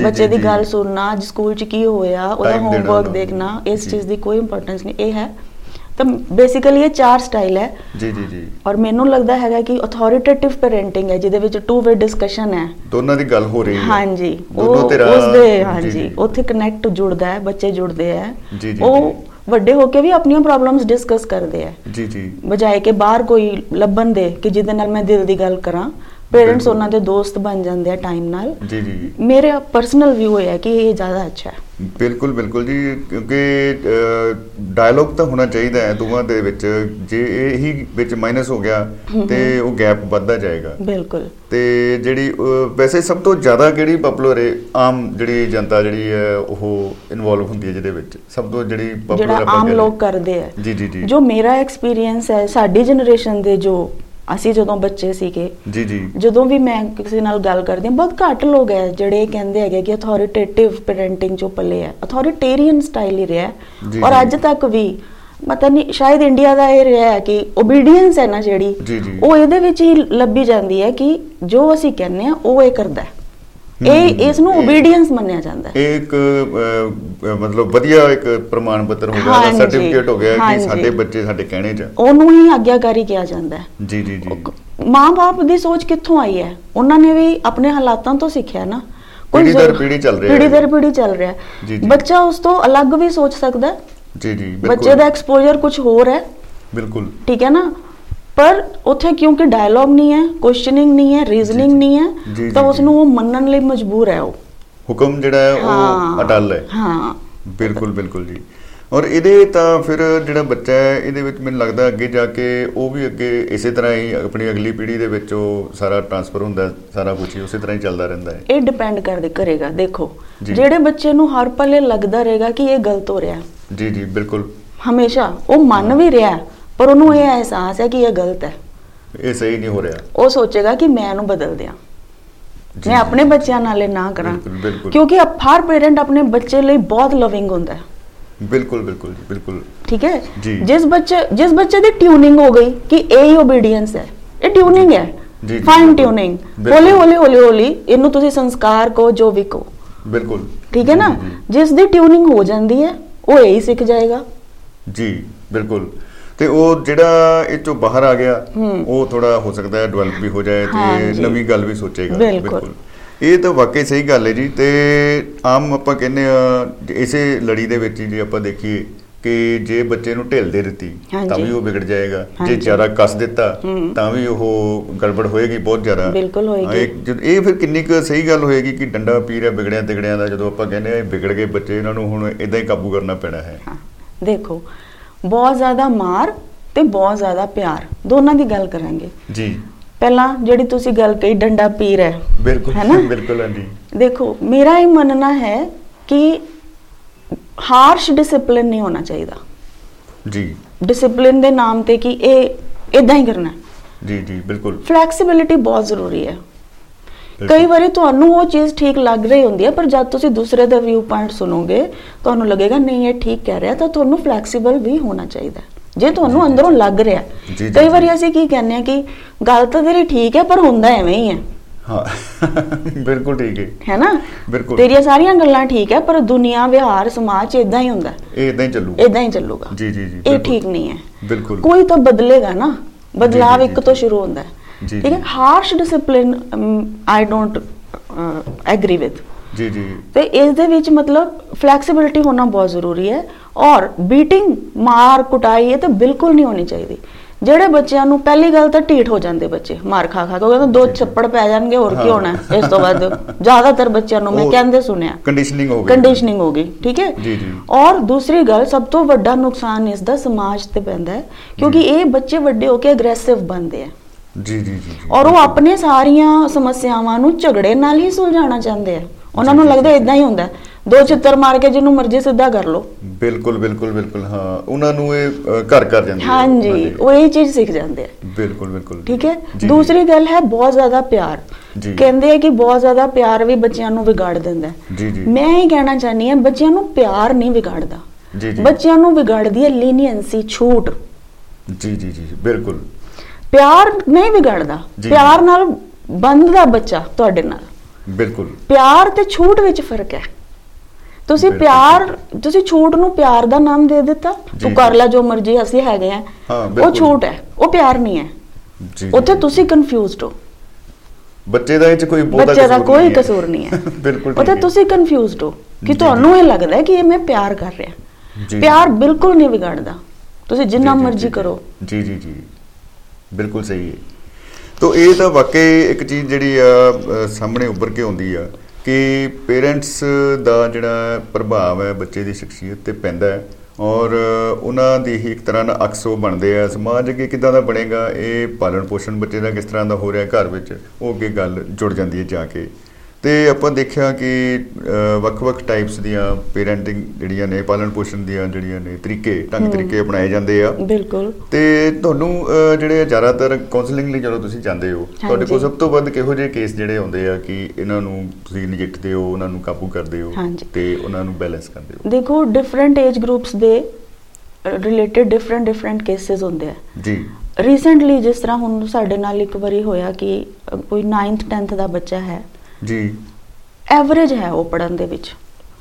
ਬੱਚੇ ਦੀ। ਗੱਲ ਸੁਣਨਾ ਸਕੂਲ 'ਚ ਕੀ ਹੋਇਆ ਉਹਦਾ ਹੋਮਵਰਕ। ਦੇਖਣਾ ਇਸ। ਚੀਜ਼ ਦੀ ਕੋਈ ਇੰਪੋਰਟੈਂਸ ਨਹੀਂ ਇਹ ਹੈ ਤਾਂ ਬੇਸਿਕਲੀ ਇਹ ਚਾਰ ਸਟਾਈਲ ਹੈ। ਜੀ ਜੀ ਜੀ। ਔਰ ਮੈਨੂੰ ਲੱਗਦਾ ਹੈਗਾ ਕਿ ਅਥਾਰਟੇਟਿਵ ਪੈਰੈਂਟਿੰਗ ਹੈ ਜਿਹਦੇ ਵਿੱਚ ਟੂ ਵੇ ਡਿਸਕਸ਼ਨ ਹੈ। ਦੋਨਾਂ ਦੀ ਗੱਲ ਹੋ ਰਹੀ ਹੈ। ਹਾਂਜੀ। ਦੋਨੋਂ ਧਿਰਾਂ- ਉਸ ਦੇ ਹਾਂਜੀ। ਉੱਥੇ ਕਨੈਕਟ ਜੁੜਦਾ ਹੈ ਬੱਚੇ ਜੁੜਦੇ ਹੈ। ਜੀ, ਜੀ, ਉਹ ਵੱਡੇ ਹੋ ਕੇ ਵੀ ਆਪਣੀਆਂ ਪ੍ਰੋਬਲਮਸ ਡਿਸਕਸ ਕਰਦੇ ਹੈ। ਜੀ ਜੀ। ਬਜਾਏ ਕਿ ਬਾਹਰ ਕੋਈ ਲੱਭਣ ਦੇ ਕਿ ਜਿਹਦੇ ਨਾਲ ਮੈਂ ਦਿਲ ਦੀ ਗੱਲ ਕਰਾਂ। ਪੇਰੈਂਟਸ। ਉਹਨਾਂ ਦੇ ਦੋਸਤ ਬਣ ਜਾਂਦੇ ਆ ਟਾਈਮ ਨਾਲ। ਜੀ ਜੀ ਮੇਰਾ ਪਰਸਨਲ ਵਿਊ ਹੈ ਕਿ ਇਹ ਜ਼ਿਆਦਾ ਅੱਛਾ ਹੈ। ਬਿਲਕੁਲ ਬਿਲਕੁਲ ਜੀ ਕਿਉਂਕਿ ਡਾਇਲੌਗ ਤਾਂ ਹੋਣਾ ਚਾਹੀਦਾ ਹੈ ਦੋਵਾਂ ਦੇ ਵਿੱਚ। ਜੇ ਇਹੀ ਵਿੱਚ ਮਾਈਨਸ ਹੋ ਗਿਆ ਤੇ ਉਹ ਗੈਪ ਵੱਧਦਾ ਜਾਏਗਾ। ਬਿਲਕੁਲ। ਤੇ ਜਿਹੜੀ ਵੈਸੇ ਸਭ ਤੋਂ ਜ਼ਿਆਦਾ ਕਿਹੜੀ ਪਪੂਲਰ ਹੈ ਆਮ ਜਿਹੜੀ ਜਨਤਾ ਜਿਹੜੀ ਹੈ ਉਹ ਇਨਵੋਲਵ ਹੁੰਦੀ ਹੈ ਜਿਹਦੇ ਵਿੱਚ? ਸਭ ਤੋਂ ਜਿਹੜਾ ਪਪੂਲਰ ਆਮ ਲੋਕ ਕਰਦੇ ਆ। ਜੀ ਜੀ ਜੀ। ਜੋ ਮੇਰਾ ਐਕਸਪੀਰੀਅੰਸ ਹੈ ਸਾਡੀ ਜਨਰੇਸ਼ਨ ਦੇ ਜੋ ਅਸੀਂ ਜਦੋਂ ਬੱਚੇ ਸੀਗੇ ਜੀ ਜੀ ਜਦੋਂ ਵੀ ਮੈਂ ਕਿਸੇ ਨਾਲ ਗੱਲ ਕਰਦੀ ਹਾਂ ਬਹੁਤ ਘੱਟ ਲੋਕ ਹੈ ਜਿਹੜੇ ਕਹਿੰਦੇ ਹੈਗੇ ਕਿ ਅਥਾਰਟੇਟਿਵ ਪੈਰੈਂਟਿੰਗ ਜੋ ਪੱਲੇ ਹੈ ਅਥਾਰਟੇਰੀਅਨ ਸਟਾਈਲ ਹੀ ਰਿਹਾ ਔਰ। ਅੱਜ ਤੱਕ ਵੀ ਪਤਾ ਨਹੀਂ ਸ਼ਾਇਦ ਇੰਡੀਆ ਦਾ ਇਹ ਰਿਹਾ ਹੈ ਕਿ ਓਬੀਡੀਐਂਸ ਹੈ ਨਾ ਜਿਹੜੀ। ਉਹ ਇਹਦੇ ਵਿੱਚ ਹੀ ਲੱਭੀ ਜਾਂਦੀ ਹੈ ਕਿ ਜੋ ਅਸੀਂ ਕਹਿੰਦੇ ਆ ਉਹ ਇਹ ਕਰਦਾ ਹੈ ਇਹ ਇਸ ਨੂੰ ਓਬੀਡੀਐਂਸ ਮੰਨਿਆ ਜਾਂਦਾ ਹੈ। ਇਹ ਇੱਕ ਮਤਲਬ ਵਧੀਆ ਇੱਕ ਪ੍ਰਮਾਣ ਪੱਤਰ ਹੋ ਗਿਆ ਸਰਟੀਫਿਕੇਟ ਹੋ ਗਿਆ ਕਿ। ਸਾਡੇ ਬੱਚੇ ਸਾਡੇ ਕਹਿਣੇ 'ਚ। ਉਹਨੂੰ ਹੀ ਆਗਿਆਕਾਰੀ ਕਿਹਾ ਜਾਂਦਾ ਹੈ। ਜੀ ਜੀ ਜੀ। ਮਾਂ-ਬਾਪ ਦੀ ਸੋਚ ਕਿੱਥੋਂ ਆਈ ਹੈ? ਉਹਨਾਂ ਨੇ ਵੀ ਆਪਣੇ ਹਾਲਾਤਾਂ ਤੋਂ ਸਿੱਖਿਆ ਨਾ। ਪੀੜ੍ਹੀ ਦਰ ਪੀੜ੍ਹੀ ਚੱਲ ਰਿਹਾ ਹੈ। ਦਰ ਪੀੜ੍ਹੀ ਚੱਲ ਰਿਹਾ ਹੈ। ਬੱਚਾ ਉਸ ਤੋਂ ਅਲੱਗ ਵੀ ਸੋਚ ਸਕਦਾ ਹੈ। ਜੀ ਜੀ ਬੱਚੇ ਬਿਲਕੁਲ। ਦਾ ਐਕਸਪੋਜ਼ਰ ਕੁਝ ਹੋਰ ਹੈ। ਬਿਲਕੁਲ। ਠੀਕ ਹੈ ਨਾ? ਪਰ ਉੱਥੇ ਕਿਉਂਕਿ ਡਾਇਲੌਗ ਨਹੀਂ ਹੈ ਕੁਐਸਚਨਿੰਗ ਨਹੀਂ ਹੈ ਰੀਜ਼ਨਿੰਗ ਨਹੀਂ ਹੈ ਤਾਂ ਉਸ ਨੂੰ ਉਹ ਮੰਨਣ ਲਈ ਮਜਬੂਰ ਹੈ ਉਹ। ਹੁਕਮ ਜਿਹੜਾ ਹੈ ਉਹ ਅਟਲ ਹੈ। ਹਾਂ। ਬਿਲਕੁਲ ਬਿਲਕੁਲ ਜੀ। ਔਰ ਇਹਦੇ ਤਾਂ ਫਿਰ ਜਿਹੜਾ ਬੱਚਾ ਹੈ ਇਹਦੇ ਵਿੱਚ ਮੈਨੂੰ ਲੱਗਦਾ ਅੱਗੇ ਜਾ ਕੇ ਉਹ ਵੀ ਅੱਗੇ ਇਸੇ ਤਰ੍ਹਾਂ ਹੀ ਆਪਣੀ ਅਗਲੀ ਪੀੜ੍ਹੀ ਦੇ ਵਿੱਚ ਉਹ ਸਾਰਾ ਟਰਾਂਸਫਰ ਹੁੰਦਾ ਸਾਰਾ ਕੁਝ ਹੀ ਉਸੇ ਤਰ੍ਹਾਂ ਹੀ ਚੱਲਦਾ ਰਹਿੰਦਾ ਹੈ। ਇਹ ਡਿਪੈਂਡ ਕਰਦੇ ਕਰੇਗਾ। ਦੇਖੋ। ਜਿਹੜੇ ਬੱਚੇ ਨੂੰ ਹਰ ਪਲੇ ਲੱਗਦਾ ਰਹੇਗਾ ਕਿ ਇਹ ਗਲਤ ਹੋ ਰਿਹਾ। ਹੈ ਜੀ ਜੀ ਬਿਲਕੁਲ। ਹਮੇਸ਼ਾ ਉਹ ਮੰਨ ਵੀ ਰਿਹਾ। ਹੈ, ਪਰ ਉਹਨੂੰ ਇਹ ਅਹਿਸਾਸ ਹੈ ਕਿ ਇਹ ਗਲਤ ਹੈ। ਇਹ ਸਹੀ ਨਹੀਂ ਹੋ ਰਿਹਾ। ਉਹ ਸੋਚੇਗਾ ਕਿ ਮੈਂ ਇਹਨੂੰ ਬਦਲ ਦਿਆਂ। ਮੈਂ। ਆਪਣੇ ਬੱਚਿਆਂ ਨਾਲ ਇਹ ਨਾ ਕਰਾਂ। ਕਿਉਂਕਿ ਹਰ ਪੇਰੈਂਟ ਆਪਣੇ ਬੱਚੇ ਲਈ ਬਹੁਤ ਲਵਿੰਗ ਹੁੰਦਾ ਹੈ। ਬਿਲਕੁਲ ਬਿਲਕੁਲ ਜੀ ਬਿਲਕੁਲ। ਠੀਕ ਹੈ। ਜਿਸ ਬੱਚੇ ਜਿਸ ਬੱਚੇ ਦੀ ਟਿਊਨਿੰਗ ਹੋ ਗਈ ਕਿ ਇਹ ਹੀ ਓਬੀਡੀਐਂਸ ਹੈ। ਇਹ ਟਿਊਨਿੰਗ ਹੈ ਫਾਈਨ। ਟਿਊਨਿੰਗ। ਹੌਲੀ ਹੌਲੀ ਹੌਲੀ ਹੌਲੀ ਇਹਨੂੰ ਤੁਸੀਂ ਸੰਸਕਾਰ ਕਹੋ ਜੋ ਵੀ ਕਹੋ। ਬਿਲਕੁਲ। ਠੀਕ ਹੈ ਨਾ? ਜਿਸ ਦੀ ਟਿਊਨਿੰਗ ਹੋ ਜਾਂਦੀ ਹੈ ਉਹ ਇਹੀ ਸਿੱਖ ਜਾਏਗਾ। ਜੀ ਬਿਲਕੁਲ। ਤੇ ਉਹ ਜਿਹੜਾ ਇਹ ਚੋਂ ਬਾਹਰ ਆ ਗਿਆ। ਉਹ ਥੋੜਾ ਹੋ ਸਕਦਾ ਹੈ ਡਿਵੈਲਪ ਵੀ ਹੋ ਜਾਏ ਤੇ। ਨਵੀਂ ਗੱਲ ਵੀ ਸੋਚੇਗਾ ਬਿਲਕੁਲ। ਇਹ ਤਾਂ ਵਾਕਈ ਸਹੀ ਗੱਲ ਹੈ ਜੀ ਤੇ ਆਮ ਆਪਾਂ ਕਹਿੰਦੇ ਆ ਇਸੇ ਲੜੀ ਦੇ ਵਿੱਚ ਜੇ ਆਪਾਂ ਦੇਖੀਏ ਕਿ ਜੇ ਬੱਚੇ ਨੂੰ ਢਿੱਲ ਦੇ ਦਿੱਤੀ ਤਾਂ। ਵੀ ਉਹ ਵਿਗੜ ਜਾਏਗਾ ਜੇ। ਜ਼ਿਆਦਾ ਕੱਸ ਦਿੱਤਾ। ਤਾਂ ਵੀ ਉਹ ਗੜਬੜ ਹੋਏਗੀ ਬਹੁਤ ਜ਼ਿਆਦਾ ਬਿਲਕੁਲ ਹੋਏਗੀ। ਇਹ ਫਿਰ ਕਿੰਨੀ ਕੁ ਸਹੀ ਗੱਲ ਹੋਏਗੀ ਕਿ ਡੰਡਾ ਪੀਰ ਹੈ ਵਿਗੜਿਆ ਤਿਗੜਿਆਂ ਦਾ ਜਦੋਂ ਆਪਾਂ ਕਹਿੰਦੇ ਆ ਵਿਗੜ ਗਏ ਬੱਚੇ ਇਹਨਾਂ ਨੂੰ ਹੁਣ ਇਦਾਂ ਹੀ ਕਾਬੂ ਕਰਨਾ ਪੈਣਾ ਹਾਂ ਦੇਖੋ ਬਹੁਤ ਜ਼ਿਆਦਾ ਮਾਰ ਤੇ ਬਹੁਤ ਜ਼ਿਆਦਾ ਪਿਆਰ। ਦੋਨਾਂ ਦੀ ਗੱਲ ਕਰਾਂਗੇ। ਜੀ। ਪਹਿਲਾਂ ਜਿਹੜੀ ਤੁਸੀਂ ਗੱਲ ਕਹੀ ਡੰਡਾ ਪੀਰ ਹੈ। ਬਿਲਕੁਲ ਹੈ ਨਾ? ਬਿਲਕੁਲ ਹਾਂਜੀ ਦੇਖੋ ਮੇਰਾ ਇਹ ਮੰਨਣਾ ਹੈ ਕਿ ਹਾਰਸ਼ ਡਿਸਪਲਿਨ ਨਹੀਂ ਹੋਣਾ ਚਾਹੀਦਾ। ਜੀ। ਡਿਸਪਲਿਨ ਦੇ ਨਾਮ ਤੇ ਕਿ ਇਹ ਇਦਾਂ ਹੀ ਕਰਨਾ ਜੀ ਜੀ ਬਿਲਕੁਲ। ਫਲੈਕਸੀਬਿਲਿਟੀ ਬਹੁਤ ਜ਼ਰੂਰੀ ਹੈ। ਕਈ ਵਾਰੀ ਤੁਹਾਨੂੰ ਉਹ ਚੀਜ਼ ਠੀਕ ਲੱਗ ਰਹੀ ਹੁੰਦੀ ਹੈ ਪਰ ਜਦ ਤੁਸੀਂ ਦੂਸਰੇ ਦਾ ਵਿਊ ਪੁਆਇੰਟ ਸੁਣੋਗੇ ਤੁਹਾਨੂੰ ਲੱਗੇਗਾ ਨਹੀਂ ਇਹ ਠੀਕ ਕਹਿ ਰਿਹਾ ਤਾਂ ਤੁਹਾਨੂੰ ਫਲੈਕਸੀਬਲ ਵੀ ਹੋਣਾ ਚਾਹੀਦਾ। ਜੇ ਤੁਹਾਨੂੰ ਅੰਦਰੋਂ ਲੱਗ ਰਿਹਾ ਕਈ ਵਾਰੀ। ਅਸੀਂ ਕੀ ਕਹਿੰਦੇ ਆ ਕਿ ਗੱਲ ਤਾਂ ਤੇਰੀ ਠੀਕ ਹੈ ਪਰ ਹੁੰਦਾ ਐਵੇਂ ਹੀ ਹੈ। ਹਾਂ। ਬਿਲਕੁਲ ਠੀਕ ਹੈ। ਹੈ ਨਾ? ਬਿਲਕੁਲ। ਤੇਰੀਆਂ ਸਾਰੀਆਂ ਗੱਲਾਂ ਠੀਕ ਹੈ ਪਰ ਦੁਨੀਆ ਵਿਹਾਰ ਸਮਾਜ ਇਦਾਂ ਹੀ ਹੁੰਦਾ ਇਹ ਇਦਾਂ ਹੀ ਚੱਲੂ ਇਦਾਂ ਹੀ ਚੱਲੂਗਾ। ਜੀ ਜੀ ਜੀ ਇਹ। ਠੀਕ ਨਹੀਂ ਹੈ। ਬਿਲਕੁਲ। ਕੋਈ ਤਾਂ ਬਦਲੇਗਾ ਨਾ। ਬਦਲਾਵ ਇੱਕ ਤੋਂ। ਸ਼ੁਰੂ ਹੁੰਦਾ ਹੈ। ਹੈ ਜੀ। Harsh discipline I don't agree with ਜੀ ਜੀ ਤੇ ਇਸ ਦੇ ਵਿੱਚ ਮਤਲਬ ਫਲੈਕਸੀਬਿਲਿਟੀ ਹੋਣਾ ਬਹੁਤ ਜ਼ਰੂਰੀ ਹੈ ਔਰ ਬੀਟਿੰਗ ਮਾਰ ਕੁਟਾਈ ਇਹ ਤਾਂ ਬਿਲਕੁਲ ਨਹੀਂ ਹੋਣੀ ਚਾਹੀਦੀ ਜਿਹੜੇ ਬੱਚਿਆਂ ਨੂੰ ਪਹਿਲੀ ਗੱਲ ਤਾਂ ਢੀਠ ਹੋ ਜਾਂਦੇ ਬੱਚੇ ਮਾਰ ਖਾ ਖਾ ਕੇ ਉਹ ਕਹਿੰਦੇ ਦੋ ਛੱਪੜ ਪੈ ਜਾਣਗੇ ਹੋਰ ਕੀ। ਹੋਣਾ ਇਸ ਤੋਂ ਬਾਅਦ ਜ਼ਿਆਦਾਤਰ ਬੱਚਿਆਂ ਨੂੰ ਮੈਂ ਕਹਿੰਦੇ ਸੁਣਿਆ ਕੰਡੀਸ਼ਨਿੰਗ ਹੋ ਗਈ ਕੰਡੀਸ਼ਨਿੰਗ ਹੋ ਗਈ ਠੀਕ ਹੈ ਜੀ, ਜੀ। ਔਰ ਦੂਸਰੀ ਗੱਲ ਸਭ ਤੋਂ ਵੱਡਾ ਨੁਕਸਾਨ ਇਸ ਦਾ ਸਮਾਜ ਤੇ ਪੈਂਦਾ ਹੈ ਕਿਉਂਕਿ ਇਹ ਬੱਚੇ ਵੱਡੇ ਹੋ ਕੇ ਅਗਰੈਸਿਵ ਬਣਦੇ ਆ ਜੀ ਜੀ ਜੀ ਔਰ ਉਹ ਆਪਣੇ ਸਾਰੀਆਂ ਸਮੱਸਿਆਵਾਂ ਨੂੰ ਝਗੜੇ ਨਾਲ ਹੀ ਸੁਲਝਾਉਣਾ ਚਾਹੁੰਦੇ ਆ ਉਹਨਾਂ ਨੂੰ ਲੱਗਦਾ। ਇਦਾਂ ਹੀ ਹੁੰਦਾ। ਦੋ ਚਿੱਤਰ ਮਾਰ ਕੇ ਜਿਹਨੂੰ ਮਰਜ਼ੀ ਸਿੱਧਾ ਕਰ ਲਓ ਬਿਲਕੁਲ ਬਿਲਕੁਲ ਬਿਲਕੁਲ ਹਾਂ ਉਹਨਾਂ ਨੂੰ ਇਹ ਘਰ ਕਰ ਜਾਂਦੇ ਆ ਹਾਂਜੀ। ਉਹ ਇਹ ਚੀਜ਼ ਸਿੱਖ ਜਾਂਦੇ ਆ ਬਿਲਕੁਲ ਬਿਲਕੁਲ ਠੀਕ ਹੈ ਦੂਸਰੀ ਗੱਲ ਹੈ ਬਹੁਤ ਜ਼ਿਆਦਾ ਪਿਆਰ। ਕਹਿੰਦੇ ਆ ਕਿ ਬਹੁਤ ਜ਼ਿਆਦਾ ਪਿਆਰ ਵੀ ਬੱਚਿਆਂ ਨੂੰ ਵਿਗਾੜ ਦਿੰਦਾ ਹੈ। ਜੀ, ਜੀ। ਮੈਂ ਇਹ ਕਹਿਣਾ ਚਾਹਨੀ ਹਾਂ ਬੱਚਿਆਂ ਨੂੰ ਪਿਆਰ ਨਹੀਂ ਵਿਗਾੜਦਾ ਜੀ, ਜੀ। ਬੱਚਿਆਂ ਨੂੰ ਵਿਗਾੜਦੀ ਹੈ ਲੀਨੀਅੰਸੀ ਛੂਟ ਜੀ ਜੀ ਜੀ ਬਿਲਕੁਲ ਪਿਆਰ ਨਹੀਂ ਵਿਗੜਦਾ। ਪਿਆਰ ਨਾਲ ਬੰਧਦਾ ਬੱਚਾ ਤੁਹਾਡੇ ਨਾਲ। ਬਿਲਕੁਲ। ਪਿਆਰ ਤੇ ਛੂਟ ਵਿੱਚ ਫ਼ਰਕ ਹੈ। ਤੁਸੀਂ ਪਿਆਰ ਤੁਸੀਂ ਛੂਟ ਨੂੰ ਪਿਆਰ ਦਾ ਨਾਮ ਦੇ ਦਿੱਤਾ। ਤੂੰ। ਕਰ ਲੈ ਜੋ ਮਰਜ਼ੀ ਅਸੀਂ ਹੈਗੇ ਆ ਉਹ। ਛੂਟ ਹੈ। ਉਹ ਪਿਆਰ ਨਹੀਂ ਹੈ। ਜੀ ਉੱਥੇ। ਤੁਸੀਂ ਕਨਫਿਊਜ਼ਡ ਹੋ। ਬੱਚੇ ਦਾ ਇਹ ਚ ਕੋਈ ਬਹੁਤਾ ਬੱਚੇ ਦਾ ਕੋਈ। ਕਸੂਰ ਨਹੀਂ ਹੈ। ਬਿਲਕੁਲ ਉੱਥੇ। ਤੁਸੀਂ ਕਨਫਿਊਜ਼ਡ ਹੋ ਕਿ ਤੁਹਾਨੂੰ ਇਹ ਲੱਗਦਾ ਹੈ ਕਿ ਇਹ ਮੈਂ ਪਿਆਰ ਕਰ ਰਿਹਾ। ਪਿਆਰ ਬਿਲਕੁਲ ਨਹੀਂ ਵਿਗੜਦਾ। ਤੁਸੀਂ ਜਿੰਨਾ ਮਰਜ਼ੀ ਕਰੋ। ਜੀ ਜੀ ਜੀ। ਬਿਲਕੁਲ ਸਹੀ ਹੈ। ਤੋ ਇਹ ਤਾਂ ਵਾਕਈ ਇੱਕ ਚੀਜ਼ ਜਿਹੜੀ ਆ ਅ, ਸਾਹਮਣੇ ਉੱਭਰ ਕੇ ਆਉਂਦੀ ਆ ਕਿ ਪੇਰੈਂਟਸ ਦਾ ਜਿਹੜਾ ਪ੍ਰਭਾਵ ਹੈ ਬੱਚੇ ਦੀ ਸ਼ਖਸੀਅਤ ਤੇ ਪੈਂਦਾ ਹੈ ਔਰ ਉਹਨਾਂ ਦੀ ਹੀ ਇੱਕ ਤਰ੍ਹਾਂ ਨਾਲ ਅਕਸ ਉਹ ਬਣਦੇ ਆ। ਸਮਾਜ ਅੱਗੇ ਕਿਦਾਂ ਦਾ ਬਣੇਗਾ ਇਹ ਪਾਲਣ ਪੋਸ਼ਣ ਬੱਚੇ ਦਾ ਕਿਸ ਤਰ੍ਹਾਂ ਦਾ ਹੋ ਰਿਹਾ ਘਰ ਵਿੱਚ ਉਹ ਅੱਗੇ ਗੱਲ ਜੁੜ ਜਾਂਦੀ ਹੈ ਜਾ ਕੇ। ਤੇ ਆਪਾਂ ਦੇਖਿਆ ਕਿ ਵੱਖ-ਵੱਖ ਟਾਈਪਸ ਦੀਆਂ ਪੇਰੈਂਟਿੰਗ ਜਿਹੜੀਆਂ ਨੇ ਪਾਲਣ ਪੋਸ਼ਣ ਦੀਆਂ ਜਿਹੜੀਆਂ ਨੇ ਤਰੀਕੇ ਢੰਗ ਤਰੀਕੇ ਅਪਣਾਏ ਜਾਂਦੇ ਆ। ਬਿਲਕੁਲ। ਤੇ ਤੁਹਾਨੂੰ ਜਿਹੜੇ ਜ਼ਿਆਦਾਤਰ ਕਾਉਂਸਲਿੰਗ ਲਈ ਜਦੋਂ ਤੁਸੀਂ ਜਾਂਦੇ ਹੋ ਤੁਹਾਡੇ ਕੋਲ। ਸਭ ਤੋਂ ਵੱਧ ਕਿਹੋ ਜਿਹੇ ਕੇਸ ਜਿਹੜੇ ਆਉਂਦੇ ਆ ਕਿ ਇਹਨਾਂ ਨੂੰ ਤੁਸੀਂ ਨਜਿੱਠਦੇ ਹੋ ਉਹਨਾਂ ਨੂੰ ਕਾਬੂ ਕਰਦੇ ਹੋ। ਤੇ ਉਹਨਾਂ ਨੂੰ ਬੈਲੈਂਸ ਕਰਦੇ ਹੋ? ਦੇਖੋ ਡਿਫਰੈਂਟ ਏਜ ਗਰੁੱਪਸ ਦੇ ਰਿਲੇਟਡ ਡਿਫਰੈਂਟ ਡਿਫਰੈਂਟ ਕੇसेस ਹੁੰਦੇ ਆ। ਜੀ। ਰੀਸੈਂਟਲੀ ਜਿਸ ਤਰ੍ਹਾਂ ਹੁਣ ਸਾਡੇ ਨਾਲ ਇੱਕ ਵਾਰੀ ਹੋਇਆ ਕਿ ਕੋਈ 9th 10th ਦਾ ਬੱਚਾ ਹੈ ਜੀ ਐਵਰੇਜ ਹੈ ਉਹ ਪੜਨ ਦੇ ਵਿੱਚ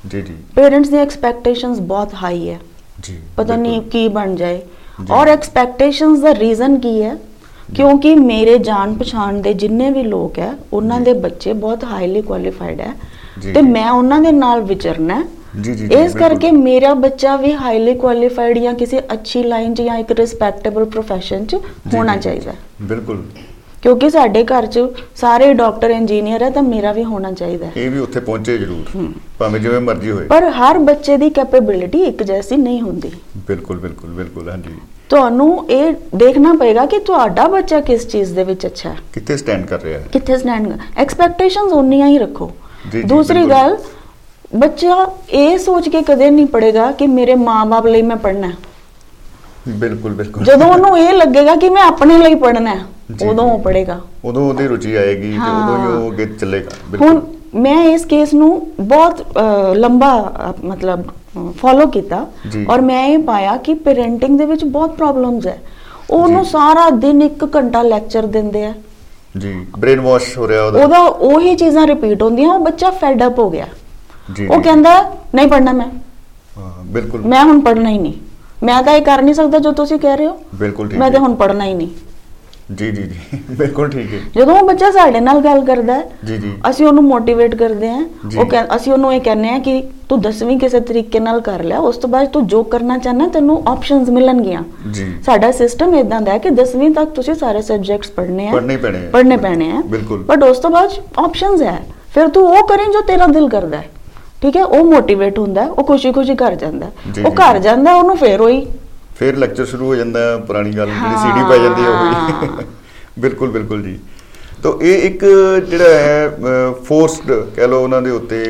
ਜੀ ਜੀ ਪੇਰੈਂਟਸ ਦੀ ਐਕਸਪੈਕਟੇਸ਼ਨਸ ਬਹੁਤ ਹਾਈ ਹੈ ਜੀ ਪਤਾ ਨਹੀਂ। ਕੀ ਬਣ ਜਾਏ। ਔਰ ਐਕਸਪੈਕਟੇਸ਼ਨਸ ਦਾ ਰੀਜ਼ਨ ਕੀ ਹੈ ਕਿਉਂਕਿ ਮੇਰੇ ਜਾਣ ਪਛਾਣ ਦੇ ਜਿੰਨੇ ਵੀ ਲੋਕ ਹੈ ਉਹਨਾਂ। ਦੇ ਬੱਚੇ ਬਹੁਤ ਹਾਈਲੀ ਕੁਆਲੀਫਾਈਡ ਹੈ ਤੇ। ਮੈਂ ਉਹਨਾਂ ਦੇ ਨਾਲ ਵਿਚਰਨਾ ਹੈ ਜੀ, ਜੀ, ਇਸ। ਕਰਕੇ ਮੇਰਾ ਬੱਚਾ ਵੀ ਹਾਈਲੀ ਕੁਆਲੀਫਾਈਡ ਜਾਂ ਕਿਸੇ ਅੱਛੀ ਲਾਈਨ 'ਚ ਜਾਂ ਇੱਕ ਰਿਸਪੈਕਟੇਬਲ profession 'ਚ ਹੋਣਾ ਚਾਹੀਦਾ। ਬਿਲਕੁਲ ਕਿਉਂਕਿ ਸਾਡੇ ਘਰ 'ਚ ਸਾਰੇ ਡਾਕਟਰ ਇੰਜੀਨੀਅਰ ਹੈ ਤਾਂ ਮੇਰਾ ਵੀ ਹੋਣਾ ਚਾਹੀਦਾ ਹੈ। ਇਹ ਵੀ ਉੱਥੇ ਪਹੁੰਚੇ ਜ਼ਰੂਰ। ਭਾਵੇਂ ਜਿਵੇਂ ਮਰਜ਼ੀ ਹੋਏ। ਪਰ ਹਰ ਬੱਚੇ ਦੀ ਕੈਪੇਬਿਲਿਟੀ ਇੱਕ ਜੈਸੀ ਨਹੀਂ ਹੁੰਦੀ। ਬਿਲਕੁਲ ਬਿਲਕੁਲ ਬਿਲਕੁਲ ਹਾਂਜੀ। ਤੁਹਾਨੂੰ ਇਹ ਦੇਖਣਾ ਪਏਗਾ ਕਿ ਤੁਹਾਡਾ ਬੱਚਾ ਕਿਸ ਚੀਜ਼ ਦੇ ਵਿੱਚ ਅੱਛਾ ਹੈ। ਕਿੱਥੇ ਸਟੈਂਡ ਕਰ ਰਿਹਾ ਹੈ। ਕਿੱਥੇ ਸਟੈਂਡ ਐਕਸਪੈਕਟੇਸ਼ਨਸ ਉਨੀਆਂ ਹੀ ਰੱਖੋ। ਦੂਸਰੀ। ਗੱਲ ਬੱਚਾ ਇਹ ਸੋਚ ਕੇ ਕਦੇ ਨਹੀਂ ਪੜੇਗਾ ਕਿ ਮੇਰੇ ਮਾਪੇ ਲਈ ਮੈਂ ਪੜਨਾ ਹੈ। ਬਿਲਕੁਲ ਬਿਲਕੁਲ। ਜਦੋਂ ਉਹਨੂੰ ਇਹ ਲੱਗੇਗਾ ਕਿ ਮੈਂ ਆਪਣੇ ਲਈ ਪੜਨਾ ਹੈ ਉਦੋਂ। ਉਹ ਪੜੇਗਾ ਉਦੋਂ ਉਹਦੀ ਰੁਚੀ ਆਏਗੀ ਤੇ ਉਦੋਂ ਹੀ ਉਹ ਅੱਗੇ ਚੱਲੇਗਾ ਹੁਣ ਮੈਂ ਇਸ ਕੇਸ ਨੂੰ ਬਹੁਤ ਲੰਬਾ ਮਤਲਬ ਫੋਲੋ ਕੀਤਾ। ਔਰ ਮੈਂ ਇਹ ਪਾਇਆ ਕਿ ਪੈਰੈਂਟਿੰਗ ਦੇ ਵਿੱਚ ਬਹੁਤ ਪ੍ਰੋਬਲਮਸ ਹੈ। ਉਹਨੂੰ। ਸਾਰਾ ਦਿਨ 1 ਘੰਟਾ ਲੈਕਚਰ ਦਿੰਦੇ ਆ। ਜੀ ਬ੍ਰੇਨ ਵਾਸ਼ ਹੋ ਰਿਹਾ ਉਹਦਾ। ਉਹਦਾ ਉਹੀ ਚੀਜ਼ਾਂ ਰਿਪੀਟ ਹੁੰਦੀਆਂ ਉਹ ਬੱਚਾ ਫੈਡ ਅਪ ਹੋ ਗਿਆ। ਜੀ ਉਹ। ਕਹਿੰਦਾ ਨਹੀਂ ਪੜਨਾ ਮੈਂ। ਹਾਂ ਬਿਲਕੁਲ। ਮੈਂ ਹੁਣ ਪੜਨਾ ਹੀ ਨਹੀਂ। ਮੈਂ ਤਾਂ ਇਹ ਕਰ ਨਹੀਂ ਸਕਦਾ ਜੋ ਤੁਸੀਂ ਕਹਿ ਰਹੇ ਹੋ। ਬਿਲਕੁਲ ਠੀਕ ਮੈਂ ਹੈ। ਤਾਂ ਹੁਣ ਪੜਨਾ ਹੀ ਨਹੀਂ। ਜੀ ਜੀ ਜੀ। ਬਿਲਕੁਲ ਠੀਕ ਹੈ ਜਦੋਂ ਉਹ ਬੱਚਾ ਸਾਡੇ ਨਾਲ ਗੱਲ ਕਰਦਾ ਹੈ ਜੀ ਜੀ। ਅਸੀਂ ਉਹਨੂੰ ਮੋਟੀਵੇਟ ਕਰਦੇ ਹਾਂ। ਉਹ ਅਸੀਂ ਉਹਨੂੰ ਇਹ ਕਹਿੰਦੇ ਆ ਕਿ ਤੂੰ ਦਸਵੀਂ ਕਿਸੇ ਤਰੀਕੇ ਨਾਲ ਕਰ ਲੈ ਉਸ ਤੋਂ ਬਾਅਦ ਤੂੰ ਜੋ ਕਰਨਾ ਚਾਹਨਾ ਤੈਨੂੰ ਆਪਸ਼ਨਸ ਮਿਲਣਗੀਆਂ। ਜੀ। ਸਾਡਾ ਸਿਸਟਮ ਇਦਾਂ ਦਾ ਹੈ ਕਿ 10ਵੀਂ ਤੱਕ ਤੁਸੀਂ ਸਾਰੇ ਸਬਜੈਕਟਸ ਪੜ੍ਹਨੇ ਆ। ਪੜ੍ਹਨੇ ਹੀ ਪੈਣੇ ਆ। ਪੜ੍ਹਨੇ ਪੈਣੇ ਆ। ਬਿਲਕੁਲ। ਬਟ ਉਸ ਤੋਂ ਬਾਅਦ ਆਪਸ਼ਨਸ ਹੈ। ਫਿਰ ਤੂੰ ਉਹ ਕਰੀ ਜੋ ਤੇਰਾ ਦਿਲ ਕਰਦਾ ਹੈ। ਠੀਕ ਹੈ? ਉਹ ਮੋਟੀਵੇਟ ਹੁੰਦਾ ਉਹ ਖੁਸ਼ੀ-ਖੁਸ਼ੀ ਘਰ ਜਾਂਦਾ ਉਹ ਘਰ। ਜਾਂਦਾ ਉਹਨੂੰ ਫੇਰ ਉਹੀ ਫਿਰ ਲੈਕਚਰ ਸ਼ੁਰੂ ਹੋ ਜਾਂਦਾ ਪੁਰਾਣੀ ਗੱਲ ਜਿਹੜੀ। ਸੀਡੀ ਪੈ ਜਾਂਦੀ ਹੈ ਉਹ। ਬਿਲਕੁਲ ਬਿਲਕੁਲ ਜੀ। ਤਾਂ ਇਹ ਇੱਕ ਜਿਹੜਾ ਹੈ ਫੋਰਸਡ ਕਹਿ ਲਓ ਉਹਨਾਂ ਦੇ ਉੱਤੇ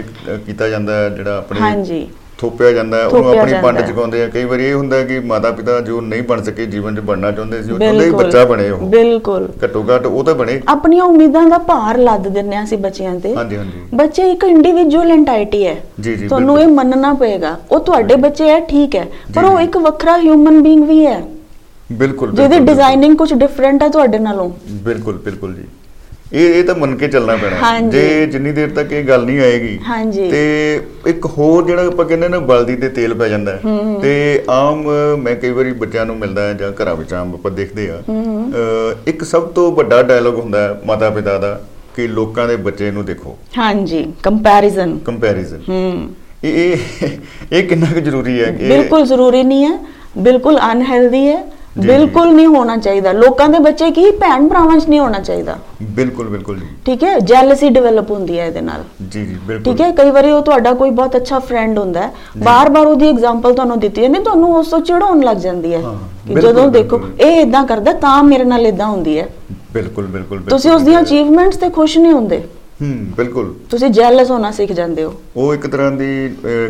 ਕੀਤਾ ਜਾਂਦਾ ਜਿਹੜਾ ਆਪਣੇ ਹਾਂਜੀ। ਥੋਪਿਆ ਜਾਂਦਾ ਹੈ ਉਹਨੂੰ ਆਪਣੀ ਪੰਡ ਹੈ। ਚੁਕਾਉਂਦੇ ਆ। ਕਈ ਵਾਰੀ ਇਹ ਹੁੰਦਾ ਕਿ ਮਾਤਾ ਪਿਤਾ ਜੋ ਨਹੀਂ ਬਣ ਸਕੇ ਜੀਵਨ 'ਚ ਬਣਨਾ ਚਾਹੁੰਦੇ ਸੀ ਉਹ ਚਾਹੁੰਦੇ ਸੀ ਬਿਲਕੁਲ ਬੱਚਾ ਬਣੇ ਉਹ। ਬਿਲਕੁਲ। ਘੱਟੋ ਘੱਟ ਉਹ ਤਾਂ ਬਣੇ। ਆਪਣੀਆਂ ਉਮੀਦਾਂ ਦਾ ਭਾਰ ਲੱਦ ਦਿੰਨੇ ਆ ਅਸੀਂ ਬੱਚਿਆਂ ਤੇ। ਹਾਂਜੀ ਹਾਂਜੀ। ਬੱਚੇ ਇੱਕ ਇੰਡੀਵਿਜੂਅਲ ਐਂਟੀਟੀ ਹੈ। ਤੁਹਾਨੂੰ ਇਹ। ਮੰਨਣਾ ਪਏਗਾ। ਉਹ ਤੁਹਾਡੇ ਬੱਚੇ ਹੈ ਠੀਕ ਹੈ। ਪਰ ਉਹ। ਇੱਕ ਵੱਖਰਾ ਹਿਊਮਨ ਬੀਇੰਗ ਵੀ ਹੈ। ਬਿਲਕੁਲ ਜਿਹਦੀ ਡਿਜ਼ਾਈਨਿੰਗ ਕੁਝ ਡਿਫਰੈਂਟ ਹੈ ਤੁਹਾਡੇ ਨਾਲੋਂ। ਬਿਲਕੁਲ ਬਿਲਕੁਲ ਜੀ। ਇਹ ਇਹ ਤਾਂ ਮੰਨ ਕੇ ਚੱਲਣਾ ਪੈਣਾ। ਜੇ ਜਿੰਨੀ ਦੇਰ ਤੱਕ ਇਹ ਗੱਲ ਨਹੀਂ ਆਏਗੀ। ਤੇ ਇੱਕ ਹੋਰ ਜਿਹੜਾ ਆਪਾਂ ਕਹਿੰਦੇ ਨਾ ਬਲਦੀ ਤੇ ਤੇਲ ਪੈ ਜਾਂਦਾ ਤੇ ਆਮ ਮੈਂ ਕਈ ਵਾਰੀ ਬੱਚਿਆਂ ਨੂੰ ਮਿਲਦਾ ਜਾਂ ਘਰਾਂ ਵਿੱਚ ਆਮ ਆਪਾਂ ਦੇਖਦੇ ਆ ਇੱਕ ਸਭ ਤੋਂ ਵੱਡਾ ਡਾਇਲੋਗ ਹੁੰਦਾ ਹੈ ਮਾਤਾ ਪਿਤਾ ਦਾ ਕਿ ਲੋਕਾਂ ਦੇ ਬੱਚੇ ਨੂੰ ਦੇਖੋ। ਹਾਂਜੀ ਕੰਪੈਰੀਜ਼ਨ ਕੰਪੈਰੀਜ਼ਨ ਹੂੰ। ਇਹ ਇਹ ਕਿੰਨਾ ਕੁ ਜ਼ਰੂਰੀ ਹੈ ਕਿ ਬਿਲਕੁਲ ਜ਼ਰੂਰੀ ਨਹੀਂ ਹੈ ਬਿਲਕੁਲ ਅਨਹੈਲਦੀ ਹੈ। ਬਿਲਕੁਲ ਨਹੀਂ ਹੋਣਾ ਚਾਹੀਦਾ। ਲੋਕਾਂ ਦੇ ਬੱਚੇ ਕੀ? ਭੈਣ ਭਰਾਵਾਂ 'ਚ ਨਹੀਂ ਹੋਣਾ ਚਾਹੀਦਾ। ਬਿਲਕੁਲ ਬਿਲਕੁਲ ਜੀ। ਠੀਕ ਹੈ? ਜੈਲਸੀ ਡਿਵੈਲਪ ਹੁੰਦੀ ਹੈ ਇਹਦੇ ਨਾਲ। ਜੀ ਜੀ ਬਿਲਕੁਲ। ਠੀਕ ਹੈ? ਕਈ ਵਾਰੀ ਉਹ ਤੁਹਾਡਾ ਕੋਈ ਬਹੁਤ ਅੱਛਾ ਫਰੈਂਡ ਹੁੰਦਾ ਹੈ। ਬਾਰ-ਬਾਰ ਉਹਦੀ ਐਗਜ਼ਾਮਪਲ ਤੁਹਾਨੂੰ ਦਿੱਤੀ ਜਾਂਦੀ ਤੁਹਾਨੂੰ ਉਸ ਤੋਂ ਚਿੜਾਉਣ ਲੱਗ ਜਾਂਦੀ ਹੈ ਕਿ ਜਦੋਂ ਦੇਖੋ। ਇਹ ਇਦਾਂ ਕਰਦਾ ਤਾਂ ਮੇਰੇ ਨਾਲ ਇਦਾਂ ਹੁੰਦੀ ਹੈ। ਬਿਲਕੁਲ ਬਿਲਕੁਲ ਤੁਸੀਂ ਉਸ ਦੀਆਂ ਅਚੀਵਮੈਂਟਸ ਤੇ ਖੁਸ਼ ਨਹੀਂ ਹੁੰਦੇ। ਹੂੰ ਬਿਲਕੁਲ। ਤੁਸੀਂ ਜੈਲਸ ਹੋਣਾ ਸਿੱਖ ਜਾਂਦੇ ਹੋ। ਉਹ ਇੱਕ ਤਰ੍ਹਾਂ ਦੀ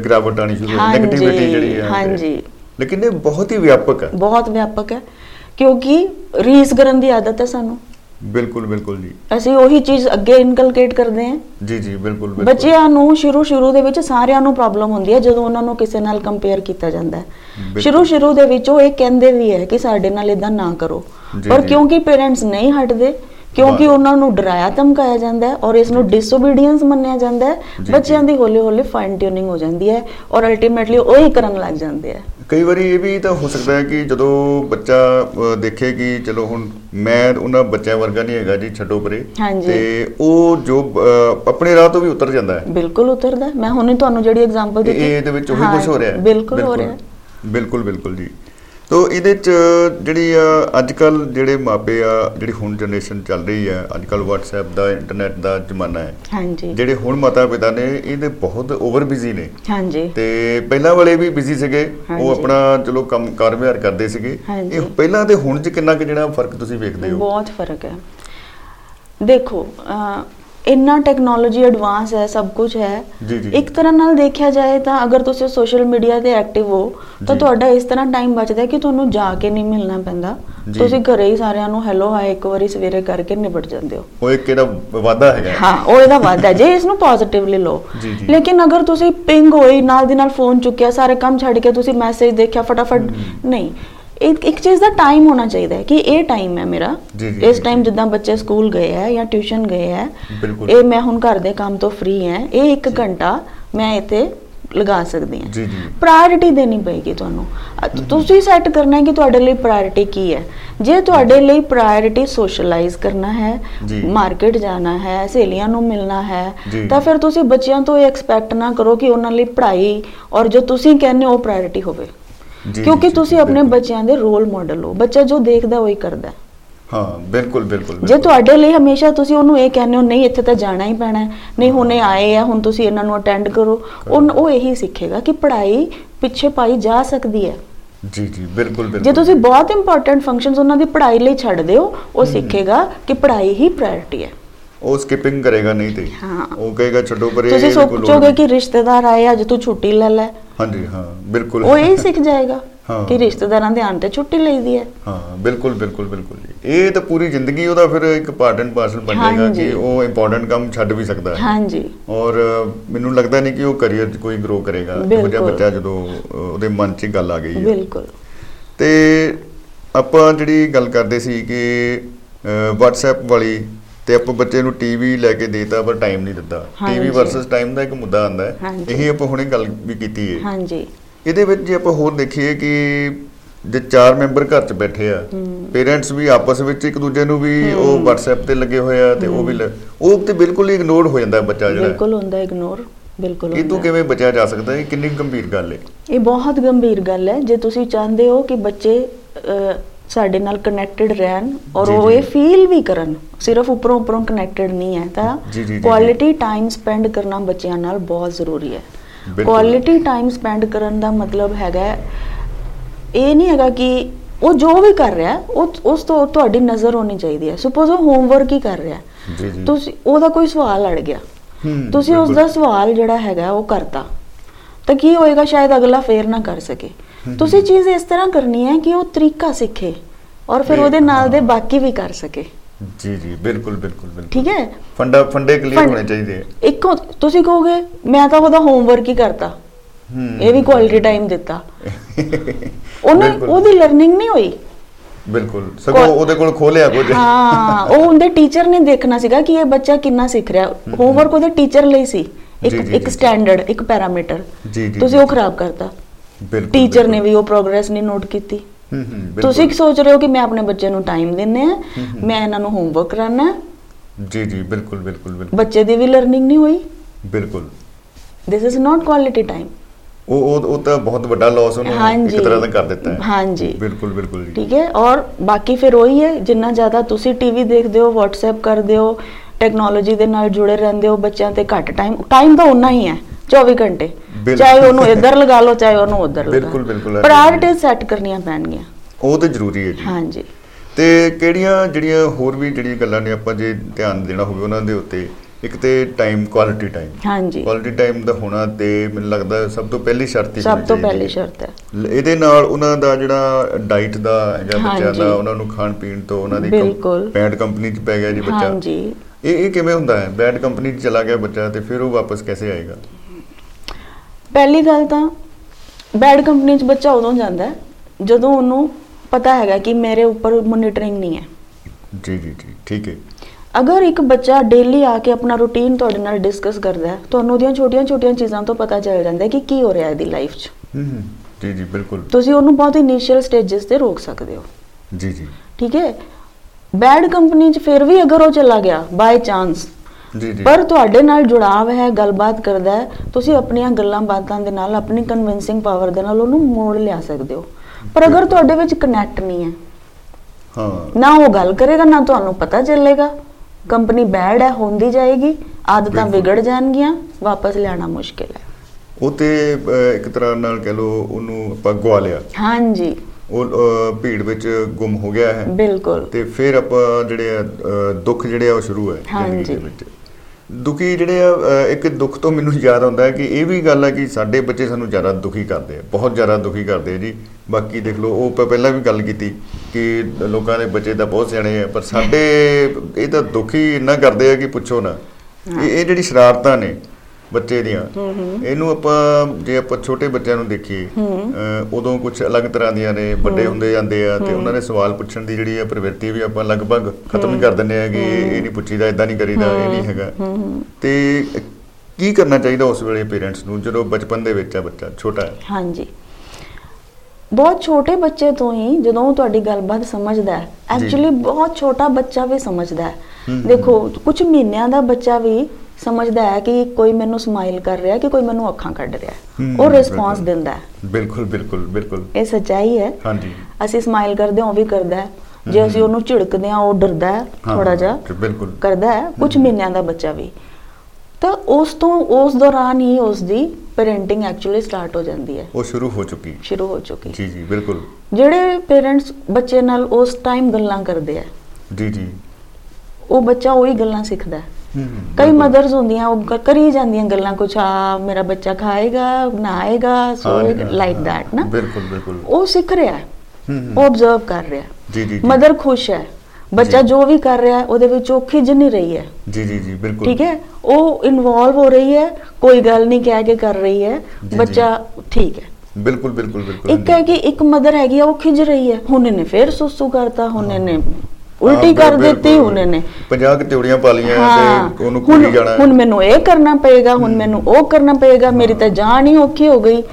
ਗਿਰਾਵਟ ਆਣੀ ਸ਼ੁਰੂ ਹੋ ਨੈਗੇਟਿਵਿਟੀ ਜਿਹੜੀ ਹੈ। ਹਾਂਜੀ। ਲੇਕਿਨ ਇਹ ਬਹੁਤ ਹੀ ਵਿਆਪਕ ਹੈ। ਬਹੁਤ ਵਿਆਪਕ ਹੈ ਕਿਉਂਕਿ ਰੀਸ ਕਰਨ ਦੀ ਆਦਤ ਹੈ ਸਾਨੂੰ। ਬਿਲਕੁਲ ਬਿਲਕੁਲ ਜੀ। ਅਸੀਂ ਉਹੀ ਚੀਜ਼ ਅੱਗੇ ਇਨਕਲਕੇਟ ਕਰਦੇ ਹਾਂ। ਜੀ ਜੀ ਬਿਲਕੁਲ ਬਿਲਕੁਲ। ਬੱਚਿਆਂ ਨੂੰ ਸ਼ੁਰੂ ਸ਼ੁਰੂ ਦੇ ਵਿੱਚ ਸਾਰਿਆਂ ਨੂੰ ਪ੍ਰੋਬਲਮ ਹੁੰਦੀ ਹੈ ਜਦੋਂ ਉਹਨਾਂ ਨੂੰ ਕਿਸੇ ਨਾਲ ਕੰਪੇਅਰ ਕੀਤਾ ਜਾਂਦਾ ਹੈ। ਸ਼ੁਰੂ ਸ਼ੁਰੂ ਦੇ ਵਿੱਚ ਉਹ ਇਹ ਕਹਿੰਦੇ ਵੀ ਹੈ ਕਿ ਸਾਡੇ ਨਾਲ ਇਦਾਂ ਨਾ ਕਰੋ। ਪਰ। ਕਿਉਂਕਿ ਪੇਰੈਂਟਸ ਨਹੀਂ ਹਟਦੇ ਕਿਉਂਕਿ। ਉਹਨਾਂ ਨੂੰ ਡਰਾਇਆ ਧਮਕਾਇਆ ਜਾਂਦਾ ਹੈ ਔਰ ਇਸ ਨੂੰ ਡਿਸਓਬੀਡੀਐਂਸ ਮੰਨਿਆ ਜਾਂਦਾ ਹੈ ਬੱਚਿਆਂ। ਦੀ ਹੌਲੀ ਹੌਲੀ ਫਾਈਨ ਟਿਊਨਿੰਗ ਹੋ ਜਾਂਦੀ ਹੈ ਔਰ ਅਲਟੀਮੇਟਲੀ ਉਹ ਹੀ ਕਰਨ ਲੱਗ ਜਾਂਦੇ ਆ ਕਈ ਵਾਰੀ ਇਹ ਵੀ ਤਾਂ ਹੋ ਸਕਦਾ ਹੈ ਕਿ ਜਦੋਂ ਬੱਚਾ ਦੇਖੇ ਕਿ ਚਲੋ ਹੁਣ ਮੈਂ ਉਹਨਾਂ ਬੱਚਿਆਂ ਵਰਗਾ ਨਹੀਂ ਹੈਗਾ ਜੀ ਛੱਡੋ ਪਰੇ। ਤੇ ਉਹ ਜੋ ਆਪਣੇ ਰਾਹ ਤੋਂ ਵੀ ਉਤਰ ਜਾਂਦਾ ਹੈ ਬਿਲਕੁਲ ਉਤਰਦਾ। ਮੈਂ ਹੁਣੇ ਤੁਹਾਨੂੰ ਜਿਹੜੀ ਐਗਜ਼ਾਮਪਲ ਦਿੱਤੀ ਇਹ ਇਹਦੇ ਵਿੱਚ ਉਹੀ ਕੁਝ ਹੋ ਰਿਹਾ ਹੈ ਬਿਲਕੁਲ ਹੋ ਰਿਹਾ ਹੈ। ਬਿਲਕੁਲ ਬਿਲਕੁਲ ਜੀ ਤੋ ਇਹਦੇ ਚ ਜਿਹੜੀ ਅੱਜ ਕੱਲ ਜਿਹੜੇ ਮਾਪੇ ਆ ਜਿਹੜੀ ਹੁਣ ਜਨਰੇਸ਼ਨ ਚੱਲ ਰਹੀ ਹੈ ਅੱਜ ਕੱਲ WhatsApp ਦਾ ਇੰਟਰਨੈਟ ਦਾ ਜ਼ਮਾਨਾ ਹੈ। ਹਾਂਜੀ। ਜਿਹੜੇ ਹੁਣ ਮਾਤਾ ਪਿਤਾ ਨੇ ਇਹਦੇ ਬਹੁਤ ਓਵਰ ਬਿਜ਼ੀ ਨੇ। ਹਾਂਜੀ। ਤੇ ਪਹਿਲਾਂ ਵਾਲੇ ਵੀ ਬਿਜ਼ੀ ਸੀਗੇ। ਉਹ। ਆਪਣਾ ਚਲੋ ਕੰਮ ਕਾਰ ਵਿਹਾਰ ਕਰਦੇ ਸੀਗੇ। ਇਹ ਪਹਿਲਾਂ ਤੇ ਹੁਣ ਚ ਕਿੰਨਾ ਕਿ ਜਿਹੜਾ ਫ਼ਰਕ ਤੁਸੀਂ ਵੇਖਦੇ ਹੋ? ਬਹੁਤ ਫ਼ਰਕ ਹੈ। ਦੇਖੋ ਇੰਨਾ ਟੈਕਨੋਲੋਜੀ ਐਡਵਾਂਸ ਹੈ ਸਭ ਕੁਝ ਹੈ। ਇੱਕ ਤਰ੍ਹਾਂ ਨਾਲ ਦੇਖਿਆ ਜਾਏ ਤਾਂ ਅਗਰ ਤੁਸੀਂ ਸੋਸ਼ਲ ਮੀਡੀਆ ਤੇ ਐਕਟਿਵ ਹੋ ਤਾਂ। ਤੁਹਾਡਾ ਇਸ ਤਰ੍ਹਾਂ ਟਾਈਮ ਬਚਦਾ ਕਿ ਤੁਹਾਨੂੰ ਜਾ ਕੇ ਨਹੀਂ ਮਿਲਣਾ ਪੈਂਦਾ। ਤੁਸੀਂ ਘਰੇ ਹੀ ਸਾਰਿਆਂ ਨੂੰ ਹੈਲੋ ਹਾਈ ਇੱਕ ਵਾਰੀ ਸਵੇਰੇ ਕਰਕੇ ਨਿਬਟ ਜਾਂਦੇ ਹੋ ਉਹ ਇੱਕ ਇਹਦਾ ਵਾਧਾ ਹੈਗਾ ਹਾਂ ਉਹ ਇਹਦਾ ਹੈ ਜੇ ਇਸ ਨੂੰ ਪੋਜ਼ਿਟਿਵਲੀ ਲਓ। ਲੇਕਿਨ ਅਗਰ ਤੁਸੀਂ ਪਿੰਗ ਹੋਈ ਨਾਲ ਦੀ ਨਾਲ ਫੋਨ ਚੁੱਕਿਆ ਸਾਰੇ ਕੰਮ ਛੱਡ ਕੇ ਤੁਸੀਂ ਮੈਸੇਜ ਦੇਖਿਆ ਫਟਾਫਟ ਨਹੀਂ ਇੱਕ ਇੱਕ ਚੀਜ਼ ਦਾ ਟਾਈਮ ਹੋਣਾ ਚਾਹੀਦਾ ਹੈ ਕਿ ਇਹ ਟਾਈਮ ਹੈ ਮੇਰਾ ਇਸ ਟਾਈਮ। ਜਿੱਦਾਂ ਬੱਚੇ ਸਕੂਲ ਗਏ ਹੈ ਜਾਂ ਟਿਊਸ਼ਨ ਗਏ ਹੈ। ਇਹ ਮੈਂ ਹੁਣ ਘਰ ਦੇ ਕੰਮ ਤੋਂ ਫ੍ਰੀ ਹਾਂ ਇਹ 1 ਘੰਟਾ ਮੈਂ ਇੱਥੇ ਲਗਾ ਸਕਦੀ ਹਾਂ ਜੀ, ਜੀ। ਪ੍ਰਾਇੋਰਟੀ ਦੇਣੀ ਪਏਗੀ ਤੁਹਾਨੂੰ ਤੁਸੀਂ ਸੈੱਟ ਕਰਨਾ ਹੈ ਕਿ ਤੁਹਾਡੇ ਲਈ ਪ੍ਰਾਇੋਰਟੀ ਕੀ ਹੈ ਜੇ ਤੁਹਾਡੇ ਲਈ ਪ੍ਰਾਇੋਰਟੀ ਸੋਸ਼ਲਾਈਜ਼ ਕਰਨਾ ਹੈ। ਮਾਰਕੀਟ ਜਾਣਾ ਹੈ ਸਹੇਲੀਆਂ ਨੂੰ ਮਿਲਣਾ ਹੈ। ਤਾਂ ਫਿਰ ਤੁਸੀਂ ਬੱਚਿਆਂ ਤੋਂ ਇਹ ਐਕਸਪੈਕਟ ਨਾ ਕਰੋ ਕਿ ਉਹਨਾਂ ਲਈ ਪੜ੍ਹਾਈ ਔਰ ਜੋ ਤੁਸੀਂ ਕਹਿੰਦੇ ਹੋ ਉਹ ਪ੍ਰਾਇੋਰਟੀ ਹੋਵੇ ਕਿਉਂਕਿ ਤੁਸੀਂ ਆਪਣੇ। ਬੱਚਿਆਂ ਦੇ ਰੋਲ ਮਾਡਲ ਹੋ। ਬੱਚਾ ਜੋ ਦੇਖਦਾ ਉਹੀ ਕਰਦਾ ਹੈ। ਬਿਲਕੁਲ ਬਿਲਕੁਲ ਜੇ। ਤੁਹਾਡੇ ਲਈ ਹਮੇਸ਼ਾ ਤੁਸੀਂ ਉਹਨੂੰ ਇਹ ਕਹਿੰਦੇ ਹੋ ਨਹੀਂ ਇੱਥੇ ਤਾਂ ਜਾਣਾ ਹੀ ਪੈਣਾ ਨਹੀਂ ਹੁਣੇ ਆਏ ਆ ਹੁਣ ਤੁਸੀਂ ਇਹਨਾਂ ਨੂੰ ਅਟੈਂਡ ਕਰੋ। ਉਹ ਉਹ ਇਹੀ ਸਿੱਖੇਗਾ ਕਿ ਪੜ੍ਹਾਈ ਪਿੱਛੇ ਪਾਈ ਜਾ ਸਕਦੀ ਹੈ। ਜੀ ਜੀ ਬਿਲਕੁਲ ਬਿਲਕੁਲ। ਜੇ ਤੁਸੀਂ ਬਹੁਤ ਇੰਪੋਰਟੈਂਟ ਫੰਕਸ਼ਨਸ ਉਹਨਾਂ ਦੀ ਪੜ੍ਹਾਈ ਲਈ ਛੱਡ ਦਿਓ ਉਹ ਸਿੱਖੇਗਾ ਕਿ ਪੜ੍ਹਾਈ ਹੀ ਪ੍ਰਾਇੋਰਟੀ ਹੈ। ਉਹ ਸਕਿਪਿੰਗ ਕਰੇਗਾ ਨਹੀਂ ਤੇ ਹਾਂ। ਉਹ ਕਹੇਗਾ ਛੱਡੋ ਪਰੇ ਤੁਸੀਂ ਸੋਚੋਗੇ। ਕਿ ਰਿਸ਼ਤੇਦਾਰ ਆਏ ਅੱਜ ਤੂੰ ਛੁੱਟੀ ਲੈ ਲੈ ਹਾਂਜੀ ਹਾਂ ਬਿਲਕੁਲ ਉਹ ਇਹ ਸਿੱਖ ਜਾਏਗਾ ਹਾਂ। ਕਿ ਰਿਸ਼ਤੇਦਾਰਾਂ ਦੇ ਆਉਣ ਤੇ ਛੁੱਟੀ ਲਈਦੀ ਹੈ ਹਾਂ ਬਿਲਕੁਲ ਬਿਲਕੁਲ ਬਿਲਕੁਲ ਜੀ ਇਹ ਤਾਂ ਪੂਰੀ ਜ਼ਿੰਦਗੀ ਉਹਦਾ ਫਿਰ ਇੱਕ ਪਾਰਟ ਐਂਡ ਪਾਰਸਲ ਬਣ ਜਾਏਗਾ। ਕਿ ਉਹ ਇੰਪੋਰਟੈਂਟ ਕੰਮ ਛੱਡ ਵੀ ਸਕਦਾ ਹੈ ਹਾਂਜੀ ਔਰ ਮੈਨੂੰ ਲੱਗਦਾ ਨਹੀਂ ਕਿ ਉਹ ਕੈਰੀਅਰ 'ਚ ਕੋਈ ਗਰੋ ਕਰੇਗਾ ਇਹੋ ਜਿਹਾ ਬਿਲਕੁਲ। ਬੱਚਾ ਜਦੋਂ ਉਹਦੇ ਮਨ 'ਚ ਗੱਲ ਆ ਗਈ ਹੈ ਬਿਲਕੁਲ ਤੇ ਆਪਾਂ ਜਿਹੜੀ ਗੱਲ ਕਰਦੇ ਸੀ ਕਿ WhatsApp ਵਾਲੀ ਤੇ ਆਪਾਂ ਬੱਚੇ ਨੂੰ ਟੀਵੀ ਲੈ ਕੇ ਦੇਤਾ ਪਰ ਟਾਈਮ ਨਹੀਂ ਦਿੱਤਾ। ਟੀਵੀ ਵਰਸਸ ਟਾਈਮ ਦਾ ਇੱਕ ਮੁੱਦਾ ਆਂਦਾ ਹੈ। ਇਹ ਆਪਾਂ ਹੁਣੇ ਗੱਲ ਵੀ ਕੀਤੀ ਹੈ। ਹਾਂਜੀ। ਇਹਦੇ ਵਿੱਚ ਜੇ ਆਪਾਂ ਹੋਰ ਦੇਖੀਏ ਕਿ ਜੇ ਚਾਰ ਮੈਂਬਰ ਘਰ 'ਚ ਬੈਠੇ ਆ ਪੇਰੈਂਟਸ ਵੀ ਆਪਸ ਵਿੱਚ ਇੱਕ ਦੂਜੇ ਨੂੰ ਵੀ ਉਹ WhatsApp ਤੇ ਲੱਗੇ ਹੋਏ ਆ ਤੇ ਉਹ ਵੀ ਉਹ ਤੇ ਬਿਲਕੁਲ ਹੀ ਇਗਨੋਰ ਹੋ ਜਾਂਦਾ ਬੱਚਾ ਜਿਹੜਾ। ਬਿਲਕੁਲ ਹੁੰਦਾ ਇਗਨੋਰ ਬਿਲਕੁਲ ਇਹ ਤੋਂ ਕਿਵੇਂ ਬਚਿਆ ਜਾ ਸਕਦਾ ਹੈ? ਇਹ ਕਿੰਨੀ ਗੰਭੀਰ ਗੱਲ ਹੈ? ਇਹ ਬਹੁਤ ਗੰਭੀਰ ਗੱਲ ਹੈ। ਜੇ ਤੁਸੀਂ ਚਾਹੁੰਦੇ ਹੋ ਕਿ ਬੱਚੇ ਸਾਡੇ ਨਾਲ ਕਨੈਕਟਡ ਰਹਿਣ ਔਰ ਉਹ। ਇਹ ਫੀਲ ਵੀ ਕਰਨ। ਸਿਰਫ ਉੱਪਰੋਂ ਉੱਪਰੋਂ ਕਨੈਕਟਡ ਨਹੀਂ ਹੈ। ਤਾਂ ਕੁਆਲਿਟੀ ਟਾਈਮ ਸਪੈਂਡ ਕਰਨਾ ਬੱਚਿਆਂ ਨਾਲ ਬਹੁਤ ਜ਼ਰੂਰੀ ਹੈ। ਕੁਆਲਿਟੀ ਟਾਈਮ ਸਪੈਂਡ ਕਰਨ ਦਾ ਮਤਲਬ ਹੈਗਾ ਇਹ ਨਹੀਂ ਹੈਗਾ ਕਿ ਉਹ ਜੋ ਵੀ ਕਰ ਰਿਹਾ ਉਹ ਉਸ ਤੋਂ ਤੁਹਾਡੀ ਨਜ਼ਰ ਹੋਣੀ ਚਾਹੀਦੀ ਹੈ। ਸੁਪੋਜ਼ ਉਹ ਹੋਮਵਰਕ ਹੀ ਕਰ ਰਿਹਾ। ਜੀ ਜੀ। ਤੁਸੀਂ ਉਹਦਾ ਕੋਈ ਸਵਾਲ ਅੜ ਗਿਆ। ਤੁਸੀਂ ਉਸ। ਦਾ ਸਵਾਲ ਜਿਹੜਾ ਹੈਗਾ ਉਹ ਕਰਤਾ। ਤਾਂ ਕੀ ਹੋਏਗਾ ਸ਼ਾਇਦ ਅਗਲਾ ਫੇਰ ਨਾ ਕਰ ਸਕੇ। ਤੁਸੀਂ ਚੀਜ਼ ਇਸ ਤਰ੍ਹਾਂ ਕਰਨੀ ਹੈ ਕਿ ਉਹ ਤਰੀਕਾ ਸਿੱਖੇ ਔਰ ਫਿਰ ਉਹਦੇ ਨਾਲ ਦੇ। ਬਾਕੀ ਵੀ ਕਰ ਸਕੇ। ਜੀ ਜੀ ਬਿਲਕੁਲ ਬਿਲਕੁਲ ਬਿਲਕੁਲ। ਠੀਕ ਹੈ? ਫੰਡਾ ਫੰਡੇ ਕਲੀਅਰ ਹੋਣੇ ਚਾਹੀਦੇ ਇੱਕੋ ਤੁਸੀਂ ਕਹੋਗੇ ਮੈਂ ਤਾਂ ਉਹਦਾ ਹੋਮਵਰਕ ਹੀ ਕਰਤਾ। ਹੂੰ। ਇਹ ਵੀ ਕੁਆਲਿਟੀ ਟਾਈਮ ਦਿੱਤਾ। ਉਹਨੇ। ਉਹਦੀ ਲਰਨਿੰਗ ਨਹੀਂ ਹੋਈ? ਬਿਲਕੁਲ। ਸਗੋਂ ਉਹਦੇ ਕੋਲ ਖੋਲਿਆ ਕੁਝ। ਹਾਂ ਉਹ ਉਹਦੇ ਟੀਚਰ ਨੇ ਦੇਖਣਾ ਸੀਗਾ ਕਿ ਇਹ ਬੱਚਾ ਕਿੰਨਾ ਸਿੱਖ ਰਿਹਾ। ਹੋਮਵਰਕ ਉਹਦੇ ਟੀਚਰ ਲਈ ਸੀ। ਇੱਕ ਇੱਕ। ਸਟੈਂਡਰਡ ਇੱਕ ਪੈਰਾਮੀਟਰ ਤੁਸੀਂ ਉਹ ਖਰਾਬ ਕਰਤਾ। ਟੀਚਰ ਨੇ ਵੀ ਉਹ ਪ੍ਰੋਗਰੈਸ ਨਹੀਂ ਨੋਟ ਕੀਤੀ। ਤੁਸੀਂ ਕੀ ਸੋਚ ਰਹੇ ਹੋ ਕਿ ਮੈਂ ਆਪਣੇ ਬੱਚੇ ਨੂੰ ਟਾਈਮ ਦਿੰਨੇ ਆ। ਮੈਂ ਇਹਨਾਂ ਨੂੰ ਹੋਮਵਰਕ ਕਰਾਣਾ ਜੀ ਜੀ ਬਿਲਕੁਲ ਬਿਲਕੁਲ ਬਿਲਕੁਲ। ਬੱਚੇ ਦੀ ਵੀ ਲਰਨਿੰਗ ਨਹੀਂ ਹੋਈ? ਬਿਲਕੁਲ। This is not quality time ਉਹ ਉਹ ਉਹ ਤਾਂ ਬਹੁਤ ਵੱਡਾ ਲਾਸ ਉਹਨੂੰ। ਇੱਕ ਤਰ੍ਹਾਂ ਦਾ ਕਰ ਦਿੱਤਾ ਹੈ। ਹਾਂਜੀ। ਬਿਲਕੁਲ ਬਿਲਕੁਲ ਜੀ। ਠੀਕ ਹੈ ਔਰ ਬਾਕੀ ਫਿਰ ਉਹੀ ਹੈ ਜਿੰਨਾ ਜ਼ਿਆਦਾ ਤੁਸੀਂ ਟੀਵੀ ਦੇਖਦੇ ਹੋ WhatsApp ਕਰਦੇ ਹੋ ਟੈਕਨੋਲੋਜੀ ਦੇ ਨਾਲ ਜੁੜੇ ਰਹਿੰਦੇ ਹੋ ਬੱਚਿਆਂ ਤੇ ਘੱਟ ਟਾਈਮ ਟਾਈਮ ਤਾਂ ਉਨਾ ਹੀ ਹੈ। 24 ਘੰਟੇ। ਚਾਹੇ ਉਹਨੂੰ ਇੱਧਰ ਲਗਾ ਲਓ ਚਾਹੇ ਉਹਨੂੰ ਉੱਧਰ ਲਗਾ ਬਿਲਕੁਲ, ਬਿਲਕੁਲ। ਪ੍ਰਾਇੋਰਟੀਜ਼ ਸੈੱਟ ਕਰਨੀਆਂ ਪੈਣਗੀਆਂ। ਉਹ ਤਾਂ ਜ਼ਰੂਰੀ ਹੈ ਜੀ। ਹਾਂਜੀ। ਤੇ ਕਿਹੜੀਆਂ ਜਿਹੜੀਆਂ ਹੋਰ ਵੀ ਜਿਹੜੀਆਂ ਗੱਲਾਂ ਨੇ ਆਪਾਂ ਜੇ ਧਿਆਨ ਦੇਣਾ ਹੋਵੇ ਉਹਨਾਂ ਦੇ ਉੱਤੇ ਇੱਕ ਤੇ ਟਾਈਮ ਕੁਆਲਿਟੀ ਟਾਈਮ ਹਾਂਜੀ। ਕੁਆਲਿਟੀ ਟਾਈਮ ਦਾ ਹੋਣਾ ਤੇ ਮੈਨੂੰ ਲੱਗਦਾ ਸਭ ਤੋਂ ਪਹਿਲੀ ਸ਼ਰਤ ਹੀ ਸਭ ਤੋਂ ਪਹਿਲੀ। ਸ਼ਰਤ ਹੈ। ਇਹਦੇ ਨਾਲ ਉਹਨਾਂ ਦਾ ਜਿਹੜਾ ਡਾਈਟ ਦਾ ਹੈਗਾ ਬੱਚਿਆਂ। ਦਾ ਉਹਨਾਂ ਨੂੰ ਖਾਣ ਪੀਣ ਤੋਂ ਉਹਨਾਂ ਦੀ। ਬੈਡ ਕੰਪਨੀ 'ਚ ਪੈ ਗਿਆ ਜੀ ਬੱਚਾ। ਹਾਂਜੀ। ਇਹ ਇਹ ਕਿਵੇਂ ਹੁੰਦਾ ਹੈ? ਬੈਡ ਕੰਪਨੀ 'ਚ ਚਲਾ ਗਿਆ ਬੱਚਾ ਤੇ ਫਿਰ ਉਹ ਵਾਪਸ ਕੈਸੇ ਆਏਗਾ? ਪਹਿਲੀ ਗੱਲ ਤਾਂ ਬੈਡ ਕੰਪਨੀ 'ਚ ਬੱਚਾ ਉਦੋਂ ਜਾਂਦਾ ਹੈ ਜਦੋਂ ਉਹਨੂੰ ਪਤਾ ਹੈਗਾ ਕਿ ਮੇਰੇ ਉੱਪਰ ਮੋਨੀਟਰਿੰਗ ਨਹੀਂ ਹੈ। ਜੀ ਜੀ ਜੀ ਠੀਕ ਹੈ। ਅਗਰ ਇੱਕ ਬੱਚਾ ਡੇਲੀ ਆ ਕੇ ਆਪਣਾ ਰੂਟੀਨ ਤੁਹਾਡੇ ਨਾਲ ਡਿਸਕਸ ਕਰਦਾ ਹੈ ਤੁਹਾਨੂੰ ਉਹਦੀਆਂ ਛੋਟੀਆਂ-ਛੋਟੀਆਂ ਚੀਜ਼ਾਂ ਤੋਂ ਪਤਾ ਚੱਲ ਜਾਂਦਾ ਹੈ ਕਿ ਕੀ ਹੋ ਰਿਹਾ ਹੈ ਇਹਦੀ ਲਾਈਫ 'ਚ। ਹੂੰ ਹੂੰ ਜੀ ਜੀ ਬਿਲਕੁਲ। ਤੁਸੀਂ ਉਹਨੂੰ ਬਹੁਤ ਇਨੀਸ਼ੀਅਲ ਸਟੇजेस ਤੇ ਰੋਕ ਸਕਦੇ ਹੋ। ਜੀ ਜੀ। ਠੀਕ ਹੈ? ਬੈਡ ਕੰਪਨੀ 'ਚ ਫਿਰ ਵੀ ਅਗਰ ਉਹ ਚਲਾ ਗਿਆ ਬਾਈ ਚਾਂਸ ਪਰ ਤੁਹਾਡੇ ਨਾਲ ਜੁੜਾਵ ਹੈ ਗੱਲਬਾਤ ਕਰਦਾ ਹੈ ਤੁਸੀਂ ਆਪਣੀਆਂ ਗੱਲਾਂ ਬਾਤਾਂ ਦੇ ਨਾਲ ਆਪਣੀ ਕਨਵਿੰਸਿੰਗ ਪਾਵਰ ਦੇ ਨਾਲ ਉਹਨੂੰ ਮੋੜ ਲਿਆ ਸਕਦੇ ਹੋ। ਪਰ ਅਗਰ ਤੁਹਾਡੇ ਵਿੱਚ ਕਨੈਕਟ ਨਹੀਂ ਹੈ ਹਾਂ। ਨਾ ਉਹ ਗੱਲ ਕਰੇਗਾ ਨਾ ਤੁਹਾਨੂੰ ਪਤਾ ਚੱਲੇਗਾ। ਕੰਪਨੀ ਬੈਡ ਹੈ ਹੁੰਦੀ ਜਾਏਗੀ ਆਦਤਾਂ। ਵਿਗੜ ਜਾਣਗੀਆਂ ਵਾਪਸ ਲਿਆਣਾ ਮੁਸ਼ਕਿਲ ਹੈ। ਉਹ ਤੇ ਇੱਕ ਤਰ੍ਹਾਂ ਨਾਲ ਕਹ ਲੋ ਉਹਨੂੰ ਆਪਾਂ ਗਵਾ ਲਿਆ। ਹਾਂਜੀ। ਉਹ ਭੀੜ ਵਿੱਚ ਗੁੰਮ ਹੋ ਗਿਆ ਹੈ। ਬਿਲਕੁਲ। ਤੇ ਫਿਰ ਆਪਾਂ ਜਿਹੜੇ ਦੁੱਖ ਜਿਹੜੇ ਆ ਉਹ ਸ਼ੁਰੂ ਹੈ ਜ਼ਿੰਦਗੀ ਦੇ ਹਾਂਜੀ। ਵਿੱਚ। ਦੁਖੀ ਜਿਹੜੇ ਆ ਇੱਕ ਦੁੱਖ ਤੋਂ ਮੈਨੂੰ ਯਾਦ ਆਉਂਦਾ ਹੈ ਕਿ ਇਹ ਵੀ ਗੱਲ ਹੈ ਕਿ ਸਾਡੇ ਬੱਚੇ ਸਾਨੂੰ ਜ਼ਿਆਦਾ ਦੁਖੀ ਕਰਦੇ ਆ ਬਹੁਤ ਜ਼ਿਆਦਾ ਦੁਖੀ ਕਰਦੇ ਆ ਜੀ। ਬਾਕੀ ਦੇਖ ਲਓ ਉਹ ਪਹਿਲਾਂ ਵੀ ਗੱਲ ਕੀਤੀ ਕਿ ਲੋਕਾਂ ਦੇ ਬੱਚੇ ਤਾਂ ਬਹੁਤ ਸਿਆਣੇ ਆ ਪਰ ਸਾਡੇ ਇਹ ਤਾਂ ਦੁਖੀ ਇੰਨਾ ਕਰਦੇ ਆ ਕਿ ਪੁੱਛੋ ਨਾ। ਇਹ ਇਹ ਜਿਹੜੀ ਸ਼ਰਾਰਤਾਂ ਨੇ ਬੱਚੇ ਦੀਆਂ। ਇਹਨੂੰ ਆਪਾਂ ਜੇ ਆਪਾਂ ਛੋਟੇ ਬੱਚਿਆਂ ਨੂੰ ਦੇਖੀਏ ਉਦੋਂ ਕੁਝ ਅਲੱਗ ਤਰ੍ਹਾਂ ਦੀਆਂ ਨੇ ਵੱਡੇ ਹੁੰਦੇ ਜਾਂਦੇ ਆ ਤੇ ਉਹਨਾਂ ਦੇ ਸਵਾਲ ਪੁੱਛਣ ਦੀ ਜਿਹੜੀ ਆ ਪ੍ਰਵਿਰਤੀ ਵੀ ਆਪਾਂ ਲਗਭਗ ਖਤਮ ਹੀ ਕਰ ਦਿੰਦੇ ਆ ਕਿ ਇਹ ਨਹੀਂ ਪੁੱਛੀਦਾ ਇਦਾਂ ਨਹੀਂ ਕਰੀਦਾ ਇਹ ਨਹੀਂ ਹੈਗਾ। ਤੇ ਕੀ ਕਰਨਾ ਚਾਹੀਦਾ ਉਸ ਵੇਲੇ ਪੇਰੈਂਟਸ ਨੂੰ ਜਦੋਂ ਬਚਪਨ ਦੇ ਵਿੱਚ ਆ ਬੱਚਾ ਛੋਟਾ ਹੈ? ਹਾਂਜੀ। ਬਹੁਤ ਛੋਟੇ ਬੱਚੇ ਤੋਂ ਹੀ ਜਦੋਂ ਉਹ ਤੁਹਾਡੀ ਗੱਲਬਾਤ ਸਮਝਦਾ ਹੈ। ਐਕਚੁਅਲੀ ਬਹੁਤ ਛੋਟਾ ਬੱਚਾ ਵੀ ਸਮਝਦਾ ਹੈ। ਦੇਖੋ ਕੁਝ ਮਹੀਨਿਆਂ ਦਾ ਬੱਚਾ ਵੀ ਸਮਝਦਾ ਹੈ ਕਿ ਕੋਈ ਮੈਨੂੰ ਸਮਾਈਲ ਕਰ ਰਿਹਾ ਕਿ ਕੋਈ ਮੈਨੂੰ ਅੱਖਾਂ ਕੱਢ ਰਿਹਾ ਉਹ ਰਿਸਪੌਂਸ। ਦਿੰਦਾ ਹੈ। ਬਿਲਕੁਲ ਬਿਲਕੁਲ ਬਿਲਕੁਲ। ਇਹ ਸੱਚਾਈ ਹੈ। ਹਾਂਜੀ। ਅਸੀਂ ਸਮਾਈਲ ਕਰਦੇ ਹਾਂ ਉਹ ਵੀ ਕਰਦਾ ਹੈ। ਜੇ ਅਸੀਂ ਉਹਨੂੰ ਝਿੜਕਦੇ ਹਾਂ ਉਹ ਡਰਦਾ ਹੈ ਥੋੜਾ ਜਿਹਾ ਬਿਲਕੁਲ। ਕਰਦਾ ਹੈ ਕੁਝ ਮਹੀਨਿਆਂ ਦਾ ਬੱਚਾ ਵੀ। ਤਾਂ ਉਸ ਤੋਂ ਉਸ ਦੌਰਾਨ ਹੀ ਉਸ ਦੀ ਪੈਰੈਂਟਿੰਗ ਐਕਚੁਅਲੀ ਸਟਾਰਟ ਹੋ ਜਾਂਦੀ ਹੈ। ਉਹ ਸ਼ੁਰੂ ਹੋ ਚੁੱਕੀ। ਸ਼ੁਰੂ ਹੋ ਚੁੱਕੀ। ਜੀ ਜੀ ਬਿਲਕੁਲ। ਜਿਹੜੇ ਪੇਰੈਂਟਸ ਬੱਚੇ ਨਾਲ ਉਸ ਟਾਈਮ ਗੱਲਾਂ ਕਰਦੇ ਆ ਜੀ ਜੀ। ਉਹ ਬੱਚਾ ਉਹੀ ਗੱਲਾਂ ਸਿੱਖਦਾ ਹੂੰ, ਕਈ। ਮਦਰਸ ਹੁੰਦੀਆਂ ਉਹ ਕਰੀ ਜਾਂਦੀਆਂ ਗੱਲਾਂ ਕੁਛ ਆ ਮੇਰਾ ਬੱਚਾ ਖਾਏਗਾ ਨਹਾਏਗਾ ਸੋਏਗਾ ਲਾਈਕ ਦੈਟ ਨਾ ਬਿਲਕੁਲ ਬਿਲਕੁਲ ਉਹ ਸਿੱਖ ਰਿਹਾ ਹੈ। ਉਹ ਆਬਜ਼ਰਵ ਕਰ ਰਿਹਾ ਹੈ ਜੀ ਜੀ। ਮਦਰ ਖੁਸ਼ ਹੈ ਬੱਚਾ ਜੀ। ਵੀ ਕਰ ਰਿਹਾ ਉਹਦੇ ਵਿੱਚ ਉਹ ਖਿਜ ਨਹੀਂ ਰਹੀ ਹੈ ਜੀ ਜੀ ਜੀ ਬਿਲਕੁਲ ਠੀਕ ਹੈ ਉਹ ਇਨਵੋਲਵ ਹੋ ਰਹੀ ਹੈ ਕੋਈ ਗੱਲ ਨਹੀਂ ਕਹਿ ਕੇ ਕਰ ਰਹੀ ਹੈ। ਬੱਚਾ ਠੀਕ ਹੈ ਬਿਲਕੁਲ ਬਿਲਕੁਲ ਬਿਲਕੁਲ ਇੱਕ ਹੈ ਕਿ ਇੱਕ ਮਦਰ ਹੈਗੀ ਆ ਉਹ ਖਿਜ ਰਹੀ ਹੈ ਹੁਣ ਇਹਨੇ ਫੇਰ ਸੁਸੂ ਕਰਤਾ ਹੁਣ ਇਹਨੇ ਉਲਟੀ ਕਰ ਦਿੱਤੀ ਹੁਣ ਇਹਨੇ। 50 ਕਿ ਤਿਉੜੀਆਂ ਪਾ ਲਈਆਂ ਹਾਂ ਤੇ ਉਹਨੂੰ ਕੁੜੀ ਜਾਣਾ। ਹੁਣ ਮੈਨੂੰ ਇਹ ਕਰਨਾ ਪਏਗਾ ਹੁਣ ਮੈਨੂੰ ਉਹ ਕਰਨਾ ਪਏਗਾ ਮੇਰੀ ਤਾਂ ਜਾਨ ਹੀ ਔਖੀ ਹੋ ਗਈ।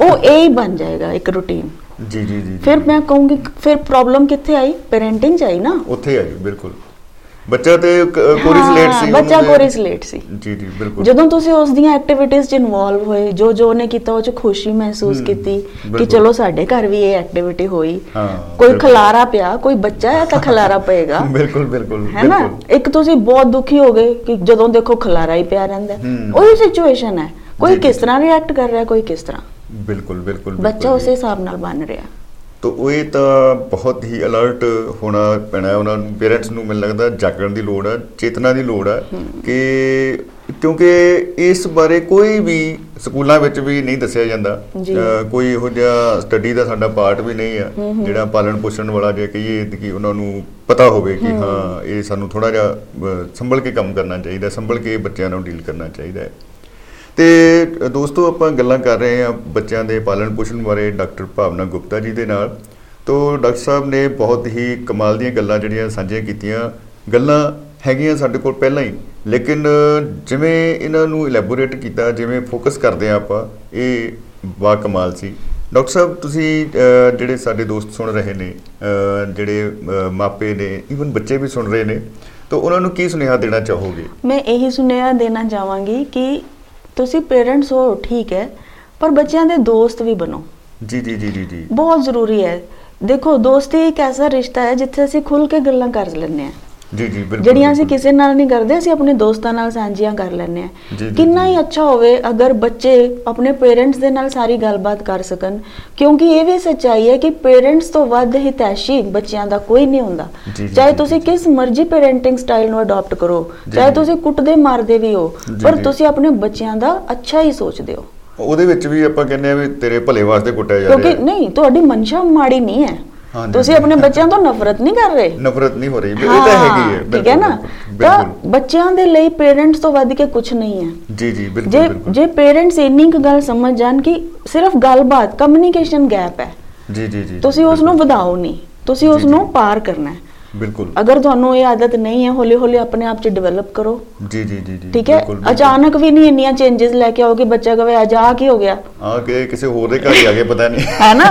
ਉਹ ਇਹ ਹੀ ਬਣ ਜਾਏਗਾ ਇੱਕ ਰੂਟੀਨ ਜੀ ਜੀ ਜੀ ਜੀ। ਫਿਰ ਮੈਂ ਕਹੂੰਗੀ ਫਿਰ ਪ੍ਰੋਬਲਮ ਕਿੱਥੇ ਆਈ? ਪੈਰੈਂਟਿੰਗ ਚ ਆਈ ਨਾ। ਉੱਥੇ ਆਈ ਬਿਲਕੁਲ। ਬੱਚਾ ਤੇ ਕੋਰਿਸਲੇਟ ਹਾਂ, ਸੀ ਬੱਚਾ ਉਹਨੂੰ ਤੇ- ਕੋਰਿਸਲੇਟ ਸੀ। ਜੀ ਜੀ ਬਿਲਕੁਲ। ਜਦੋਂ ਤੁਸੀਂ ਉਸ ਦੀਆਂ ਐਕਟੀਵਿਟੀਜ਼ 'ਚ ਇਨਵੋਲਵ ਹੋਏ ਜੋ ਜੋ ਉਹਨੇ ਕੀਤਾ ਉਹ 'ਚ ਖੁਸ਼ੀ ਮਹਿਸੂਸ ਕੀਤੀ ਕਿ। ਚਲੋ ਸਾਡੇ ਘਰ ਵੀ ਇਹ ਐਕਟੀਵਿਟੀ ਹੋਈ। ਕੋਈ। ਖਲਾਰਾ ਪਿਆ ਕੋਈ ਬੱਚਾ ਹੈ ਤਾਂ ਖਲਾਰਾ ਪਏਗਾ। ਬਿਲਕੁਲ ਬਿਲਕੁਲ ਹੈ ਨਾ? ਇੱਕ ਤੁਸੀਂ ਬਹੁਤ ਦੁਖੀ ਹੋ ਗਏ ਕਿ ਜਦੋਂ ਦੇਖੋ ਖਲਾਰਾ ਹੀ ਪਿਆ ਰਹਿੰਦਾ। ਉਹੀ ਸਿਚੁਏਸ਼ਨ ਹੈ। ਕੋਈ ਕਿਸ। ਤਰ੍ਹਾਂ ਰਿਐਕਟ ਕਰ ਰਿਹਾ ਕੋਈ ਕਿਸ ਤਰ੍ਹਾਂ? ਬਿਲਕੁਲ ਬਿਲਕੁਲ ਬੱਚਾ ਉਸੇ ਹਿਸਾਬ ਨਾਲ ਬਣ ਰਿਹਾ। ਤੋ ਉਹ ਇਹ ਤਾਂ ਬਹੁਤ ਹੀ ਅਲਰਟ ਹੋਣਾ ਪੈਣਾ ਹੈ। ਉਹਨਾਂ ਨੂੰ ਪੇਰੈਂਟਸ ਨੂੰ ਮੈਨੂੰ ਲੱਗਦਾ ਜਾਗਣ ਦੀ ਲੋੜ ਹੈ ਚੇਤਨਾ ਦੀ ਲੋੜ ਹੈ ਕਿ ਕਿਉਂਕਿ ਇਸ ਬਾਰੇ ਕੋਈ ਵੀ ਸਕੂਲਾਂ ਵਿੱਚ ਵੀ ਨਹੀਂ ਦੱਸਿਆ ਜਾਂਦਾ। ਕੋਈ ਇਹੋ ਜਿਹਾ ਸਟੱਡੀ ਦਾ ਸਾਡਾ ਪਾਰਟ ਵੀ ਨਹੀਂ ਆ ਜਿਹੜਾ ਪਾਲਣ ਪੋਸ਼ਣ ਵਾਲਾ ਜੇ ਕਹੀਏ ਕਿ ਉਹਨਾਂ ਨੂੰ ਪਤਾ ਹੋਵੇ ਕਿ ਹਾਂ। ਇਹ ਸਾਨੂੰ ਥੋੜਾ ਜਿਹਾ ਸੰਭਲ ਕੇ ਕੰਮ ਕਰਨਾ ਚਾਹੀਦਾ ਸੰਭਲ ਕੇ ਬੱਚਿਆਂ ਨਾਲ ਡੀਲ ਕਰਨਾ ਚਾਹੀਦਾ ਹੈ। ਤੇ ਅ, ਦੋਸਤੋ ਆਪਾਂ ਗੱਲਾਂ ਕਰ ਰਹੇ ਹਾਂ ਬੱਚਿਆਂ ਦੇ ਪਾਲਣ ਪੋਸ਼ਣ ਬਾਰੇ ਡਾਕਟਰ ਭਾਵਨਾ ਗੁਪਤਾ ਜੀ ਦੇ ਨਾਲ। ਤੋਂ ਡਾਕਟਰ ਸਾਹਿਬ ਨੇ ਬਹੁਤ ਹੀ ਕਮਾਲ ਦੀਆਂ ਗੱਲਾਂ ਜਿਹੜੀਆਂ ਸਾਂਝੀਆਂ ਕੀਤੀਆਂ। ਗੱਲਾਂ ਹੈਗੀਆਂ ਸਾਡੇ ਕੋਲ ਪਹਿਲਾਂ ਹੀ ਲੇਕਿਨ ਜਿਵੇਂ ਇਹਨਾਂ ਨੂੰ ਇਲੈਬੋਰੇਟ ਕੀਤਾ ਜਿਵੇਂ ਫੋਕਸ ਕਰਦੇ ਆ ਆਪਾਂ ਇਹ ਬਾ ਕਮਾਲ ਸੀ। ਡਾਕਟਰ ਸਾਹਿਬ ਤੁਸੀਂ ਅ, ਜਿਹੜੇ ਸਾਡੇ ਦੋਸਤ ਸੁਣ ਰਹੇ ਨੇ ਅ, ਜਿਹੜੇ ਅ, ਮਾਪੇ ਨੇ ਇਵਨ ਬੱਚੇ ਵੀ ਸੁਣ ਰਹੇ ਨੇ ਤਾਂ ਉਹਨਾਂ ਨੂੰ ਕੀ ਸੁਨੇਹਾ ਦੇਣਾ ਚਾਹੋਗੇ? ਮੈਂ ਇਹੀ ਸੁਨੇਹਾ ਦੇਣਾ ਚਾਹਾਂਗੀ ਕਿ ਤੁਸੀਂ ਪੇਰੈਂਟਸ ਹੋ ਠੀਕ ਹੈ ਪਰ ਬੱਚਿਆਂ ਦੇ ਦੋਸਤ ਵੀ ਬਣੋ। ਜੀ ਜੀ ਜੀ ਜੀ ਜੀ। ਬਹੁਤ ਜ਼ਰੂਰੀ ਹੈ। ਦੇਖੋ ਦੋਸਤੀ ਇੱਕ ਐਸਾ ਰਿਸ਼ਤਾ ਹੈ ਜਿੱਥੇ ਅਸੀਂ ਖੁੱਲ ਕੇ ਗੱਲਾਂ ਕਰ ਲੈਂਦੇ ਹਾਂ। ਜੀ ਜੀ ਬਿਲਕੁਲ ਜਿਹੜੀਆਂ ਅਸੀਂ। ਕਿਸੇ ਨਾਲ ਨਹੀਂ ਕਰਦੇ ਅਸੀਂ ਆਪਣੇ ਦੋਸਤਾਂ ਨਾਲ ਸਾਂਝੀਆਂ ਕਰ ਲੈਂਦੇ ਜੀ, ਕਿੰਨਾ। ਹੀ ਅੱਛਾ ਹੋਵੇ ਅਗਰ ਬੱਚੇ ਆਪਣੇ ਪੇਰੈਂਟਸ ਦੇ ਨਾਲ ਸਾਰੀ ਗੱਲਬਾਤ ਕਰ ਸਕਣ ਕਿਉਂਕਿ ਇਹ ਵੀ ਸੱਚਾਈ ਹੈ ਕਿ ਪੇਰੈਂਟਸ ਤੋਂ ਵੱਧ ਹਿਤੈਸ਼ੀ ਬੱਚਿਆਂ ਦਾ ਕੋਈ ਨਹੀਂ ਹੁੰਦਾ ਚਾਹੇ ਤੁਸੀਂ। ਕਿਸ ਮਰਜ਼ੀ ਪੇਰੈਂਟਿੰਗ ਸਟਾਈਲ ਨੂੰ ਅਡਾਪਟ ਕਰੋ ਚਾਹੇ। ਤੁਸੀਂ ਕੁੱਟਦੇ ਮਾਰਦੇ ਵੀ ਹੋ ਪਰ। ਤੁਸੀਂ ਆਪਣੇ ਬੱਚਿਆਂ ਦਾ ਅੱਛਾ ਹੀ ਸੋਚਦੇ ਹੋ ਉਹਦੇ ਵਿੱਚ ਵੀ ਆਪਾਂ ਕਹਿੰਦੇ ਆ ਵੀ ਤੇਰੇ ਭਲੇ ਵਾਸਤੇ ਕੁੱਟਿਆ ਜਾ ਰਿਹਾ ਕਿਉਂਕਿ ਨਹੀਂ ਤੁਹਾਡੀ ਮਨਸ਼ਾ ਮਾੜੀ ਨਹੀਂ ਹੈ ਤੁਸੀਂ। ਆਪਣੇ ਬੱਚਿਆਂ ਤੋਂ ਨਫ਼ਰਤ ਨਹੀਂ ਕਰ ਰਹੇ? ਨਫ਼ਰਤ ਨਹੀਂ ਹੋ ਰਹੀ ਇਹ ਤਾਂ ਹੈਗੀ ਹੈ ਠੀਕ ਹੈ ਨਾ? ਤਾਂ ਬੱਚਿਆਂ ਦੇ ਲਈ ਪੇਰੈਂਟਸ ਤੋਂ ਵੱਧ ਕੇ ਕੁਝ ਨਹੀਂ ਹੈ। ਜੀ ਜੀ ਬਿਲਕੁਲ ਜੇ ਪੇਰੈਂਟਸ ਇੰਨੀ ਕੁ ਗੱਲ ਸਮਝ ਜਾਣ ਕਿ ਸਿਰਫ ਗੱਲਬਾਤ ਕਮਿਊਨੀਕੇਸ਼ਨ ਗੈਪ ਹੈ। ਜੀ ਜੀ ਜੀ ਤੁਸੀਂ ਉਸ ਨੂੰ ਵਧਾਓ ਨਹੀਂ। ਤੁਸੀਂ ਉਸ ਨੂੰ। ਪਾਰ ਕਰਨਾ ਹੈ। ਬਿਲਕੁਲ। ਅਗਰ ਤੁਹਾਨੂੰ ਇਹ ਆਦਤ ਨਹੀਂ ਹੈ ਹੌਲੀ ਹੌਲੀ ਆਪਣੇ ਆਪ 'ਚ ਡਿਵੈਲਪ ਕਰੋ। ਜੀ ਜੀ ਜੀ ਜੀ ਠੀਕ ਹੈ? ਅਚਾਨਕ ਵੀ ਨਹੀਂ ਇੰਨੀਆਂ ਚੇਂजेस ਲੈ ਕੇ ਆਓਗੇ ਬੱਚਾ ਕਹੇ ਅੱਜ ਆ ਕੀ ਹੋ ਗਿਆ? ਆ ਕਿ ਕਿਸੇ ਹੋਰ ਦੇ ਘਰ ਆ ਗਏ ਪਤਾ ਨਹੀਂ। ਹੈ ਨਾ?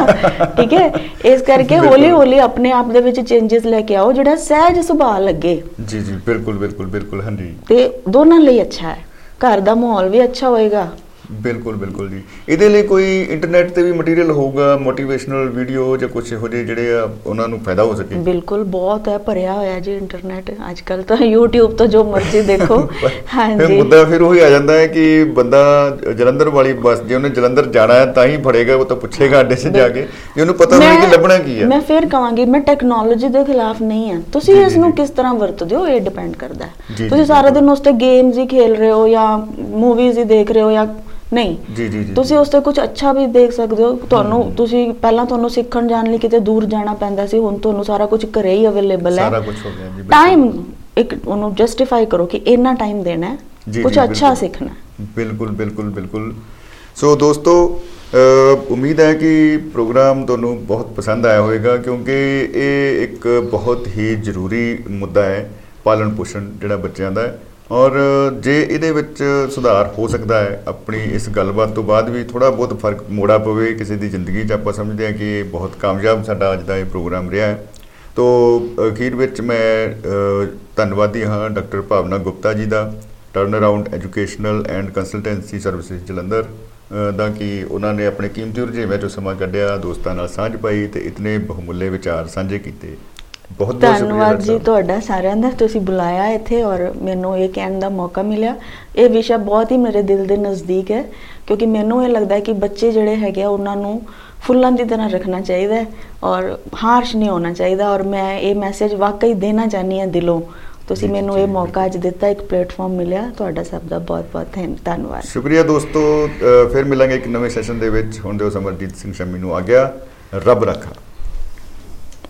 ਠੀਕ ਹੈ? ਇਸ ਕਰਕੇ ਹੌਲੀ ਹੌਲੀ ਆਪਣੇ ਆਪ ਦੇ ਵਿੱਚ ਚੇਂजेस ਲੈ ਕੇ ਆਓ ਜਿਹੜਾ ਸਹਿਜ ਸੁਭਾਅ ਲੱਗੇ। ਜੀ ਜੀ ਬਿਲਕੁਲ ਬਿਲਕੁਲ ਬਿਲਕੁਲ ਹਾਂਜੀ। ਤੇ ਦੋਨਾਂ ਲਈ ਅੱਛਾ ਹੈ। ਘਰ ਦਾ ਮਾਹੌਲ ਵੀ ਅੱਛਾ ਹੋਏਗਾ। ਬਿਲਕੁਲ ਬਿਲਕੁਲ ਜੀ। ਇਹਦੇ ਲਈ ਕੋਈ ਇੰਟਰਨੈਟ ਤੇ ਵੀ ਮਟੀਰੀਅਲ ਹੋਊਗਾ ਮੋਟੀਵੇਸ਼ਨਲ ਵੀਡੀਓ ਜਾਂ ਕੁਝ ਇਹੋ ਜਿਹੇ ਜਿਹੜੇ ਆ ਉਹਨਾਂ ਨੂੰ ਫਾਇਦਾ ਹੋ ਸਕੇ? ਬਿਲਕੁਲ ਬਹੁਤ ਹੈ ਭਰਿਆ ਹੋਇਆ ਜੀ ਇੰਟਰਨੈਟ ਅੱਜ ਕੱਲ ਤਾਂ YouTube ਤੋਂ ਜੋ ਮਰਜ਼ੀ ਦੇਖੋ। ਫਿਰ ਹਾਂਜੀ। ਮੁੱਦਾ ਫਿਰ ਉਹੀ ਆ ਜਾਂਦਾ ਹੈ ਕਿ ਬੰਦਾ ਜਲੰਧਰ ਵਾਲੀ ਬੱਸ ਜੇ ਉਹਨੇ ਜਲੰਧਰ ਜਾਣਾ ਹੈ ਤਾਂ ਹੀ ਫੜੇਗਾ ਉਹ ਤਾਂ ਪੁੱਛੇਗਾ ਅੱਡੇ 'ਤੇ ਜਾ ਕੇ ਜੇ ਉਹਨੂੰ ਪਤਾ ਹੋਵੇ ਕਿ ਲੱਭਣਾ ਕੀ ਹੈ। ਮੈਂ ਫਿਰ ਕਹਾਂਗੀ ਮੈਂ ਟੈਕਨੋਲੋਜੀ ਦੇ ਖਿਲਾਫ ਨਹੀਂ ਹਾਂ। ਤੁਸੀਂ ਇਸ ਨੂੰ। ਕਿਸ ਤਰ੍ਹਾਂ ਵਰਤਦੇ ਹੋ? ਇਹ ਡਿਪੈਂਡ ਕਰਦਾ ਹੈ। ਤੁਸੀਂ ਸਾਰਾ। ਦਿਨ ਉਸ ਤੇ ਗੇਮਸ ਹੀ ਖੇਲ ਰਹੇ ਹੋ ਜਾਂ ਮੂਵੀਜ਼ ਹੀ ਦੇਖ ਰਹੇ ਹੋ ਜਾਂ ਨਹੀਂ। ਜੀ ਜੀ ਜੀ ਤੁਸੀਂ ਉਸ ਤੇ ਕੁਝ ਅੱਛਾ ਵੀ ਦੇਖ ਸਕਦੇ ਹੋ। ਤੁਹਾਨੂੰ ਤੁਸੀਂ ਪਹਿਲਾਂ ਤੁਹਾਨੂੰ ਸਿੱਖਣ ਜਾਣ ਲਈ ਕਿਤੇ ਦੂਰ ਜਾਣਾ ਪੈਂਦਾ ਸੀ ਹੁਣ ਤੁਹਾਨੂੰ ਸਾਰਾ ਕੁਝ ਘਰੇ ਹੀ ਅਵੇਲੇਬਲ ਹੈ। ਸਾਰਾ ਕੁਝ ਹੋ ਗਿਆ ਜੀ। ਟਾਈਮ ਇੱਕ ਉਹਨੂੰ ਜਸਟੀਫਾਈ ਕਰੋ ਕਿ ਇੰਨਾ ਟਾਈਮ ਦੇਣਾ ਹੈ ਕੁਝ ਅੱਛਾ। ਸਿੱਖਣਾ ਬਿਲਕੁਲ ਬਿਲਕੁਲ ਬਿਲਕੁਲ। ਸੋ ਦੋਸਤੋ ਉਮੀਦ ਹੈ ਕਿ ਪ੍ਰੋਗਰਾਮ ਤੁਹਾਨੂੰ ਬਹੁਤ ਪਸੰਦ ਆਇਆ ਹੋਵੇਗਾ ਕਿਉਂਕਿ ਇਹ ਇੱਕ ਬਹੁਤ ਹੀ ਜ਼ਰੂਰੀ ਮੁੱਦਾ ਹੈ ਪਾਲਣ ਪੋਸ਼ਣ ਜਿਹੜਾ ਬੱਚਿਆਂ ਦਾ ਹੈ। ਔਰ ਜੇ ਇਹਦੇ ਵਿੱਚ ਸੁਧਾਰ ਹੋ ਸਕਦਾ ਹੈ ਆਪਣੀ ਇਸ ਗੱਲਬਾਤ ਤੋਂ ਬਾਅਦ ਵੀ ਥੋੜਾ ਬਹੁਤ ਫ਼ਰਕ ਮੋੜਾ ਪਵੇ ਕਿਸੇ ਦੀ ਜ਼ਿੰਦਗੀ 'ਚ ਆਪਾਂ ਸਮਝਦੇ ਹਾਂ ਕਿ ਇਹ ਬਹੁਤ ਕਾਮਯਾਬ ਸਾਡਾ ਅੱਜ ਦਾ ਇਹ ਪ੍ਰੋਗਰਾਮ ਰਿਹਾ ਹੈ। ਤੋ ਅਖੀਰ ਵਿੱਚ ਮੈਂ ਅ, ਧੰਨਵਾਦੀ ਹਾਂ doctor Bhavna Gupta ji the Turn Around Educational and Consultancy Services Jalandhar ਅ, ਦਾ ਕਿ ਉਹਨਾਂ ਨੇ ਆਪਣੇ ਕੀਮਤੀ ਰੁਝੇਵਿਆਂ ਚੋਂ ਸਮਾਂ ਕੱਢਿਆ ਦੋਸਤਾਂ ਨਾਲ ਸਾਂਝ ਪਾਈ ਤੇ ਇਤਨੇ ਬਹੁਮੁੱਲੇ ਵਿਚਾਰ ਸਾਂਝੇ ਕੀਤੇ। ਬਹੁਤ ਬਹੁਤ ਧੰਨਵਾਦ ਜੀ। ਤੁਹਾਡਾ ਸਾਰਿਆਂ ਦਾ। ਤੁਸੀਂ ਬੁਲਾਇਆ ਇੱਥੇ ਔਰ ਮੈਨੂੰ ਇਹ ਕਹਿਣ ਦਾ ਮੌਕਾ ਮਿਲਿਆ। ਇਹ ਵਿਸ਼ਾ ਬਹੁਤ ਹੀ ਮੇਰੇ ਦਿਲ ਦੇ ਨਜ਼ਦੀਕ ਹੈ ਕਿਉਂਕਿ ਮੈਨੂੰ ਇਹ ਲੱਗਦਾ ਹੈ ਕਿ ਬੱਚੇ ਜਿਹੜੇ ਹੈਗੇ ਆ ਉਹਨਾਂ ਨੂੰ ਫੁੱਲਾਂ ਦੀ ਤਰ੍ਹਾਂ ਰੱਖਣਾ ਚਾਹੀਦਾ ਹੈ ਔਰ ਹਾਰਸ਼ ਨਹੀਂ ਹੋਣਾ ਚਾਹੀਦਾ ਔਰ ਮੈਂ ਇਹ ਮੈਸੇਜ ਵਾਕਈ ਦੇਣਾ ਚਾਹਨੀ ਹਾਂ ਦਿਲੋਂ। ਤੁਸੀਂ ਮੈਨੂੰ ਇਹ ਮੌਕਾ ਅੱਜ ਦਿੱਤਾ ਇੱਕ ਪਲੇਟਫਾਰਮ ਮਿਲਿਆ। ਤੁਹਾਡਾ ਸਭ ਦਾ ਬਹੁਤ ਬਹੁਤ ਧੰਨ- ਧੰਨਵਾਦ। ਸ਼ੁਕਰੀਆ ਦੋਸਤੋ। ਫਿਰ ਮਿਲਾਂਗੇ ਇੱਕ ਨਵੇਂ ਸੈਸ਼ਨ ਦੇ ਵਿੱਚ। ਹੁਣ ਦਿਓ ਸਮਰਜੀਤ ਸਿੰਘ ਸ਼ਮੀ ਨੂੰ ਆ ਗਿਆ। ਰੱਬ ਰੱਖਾ।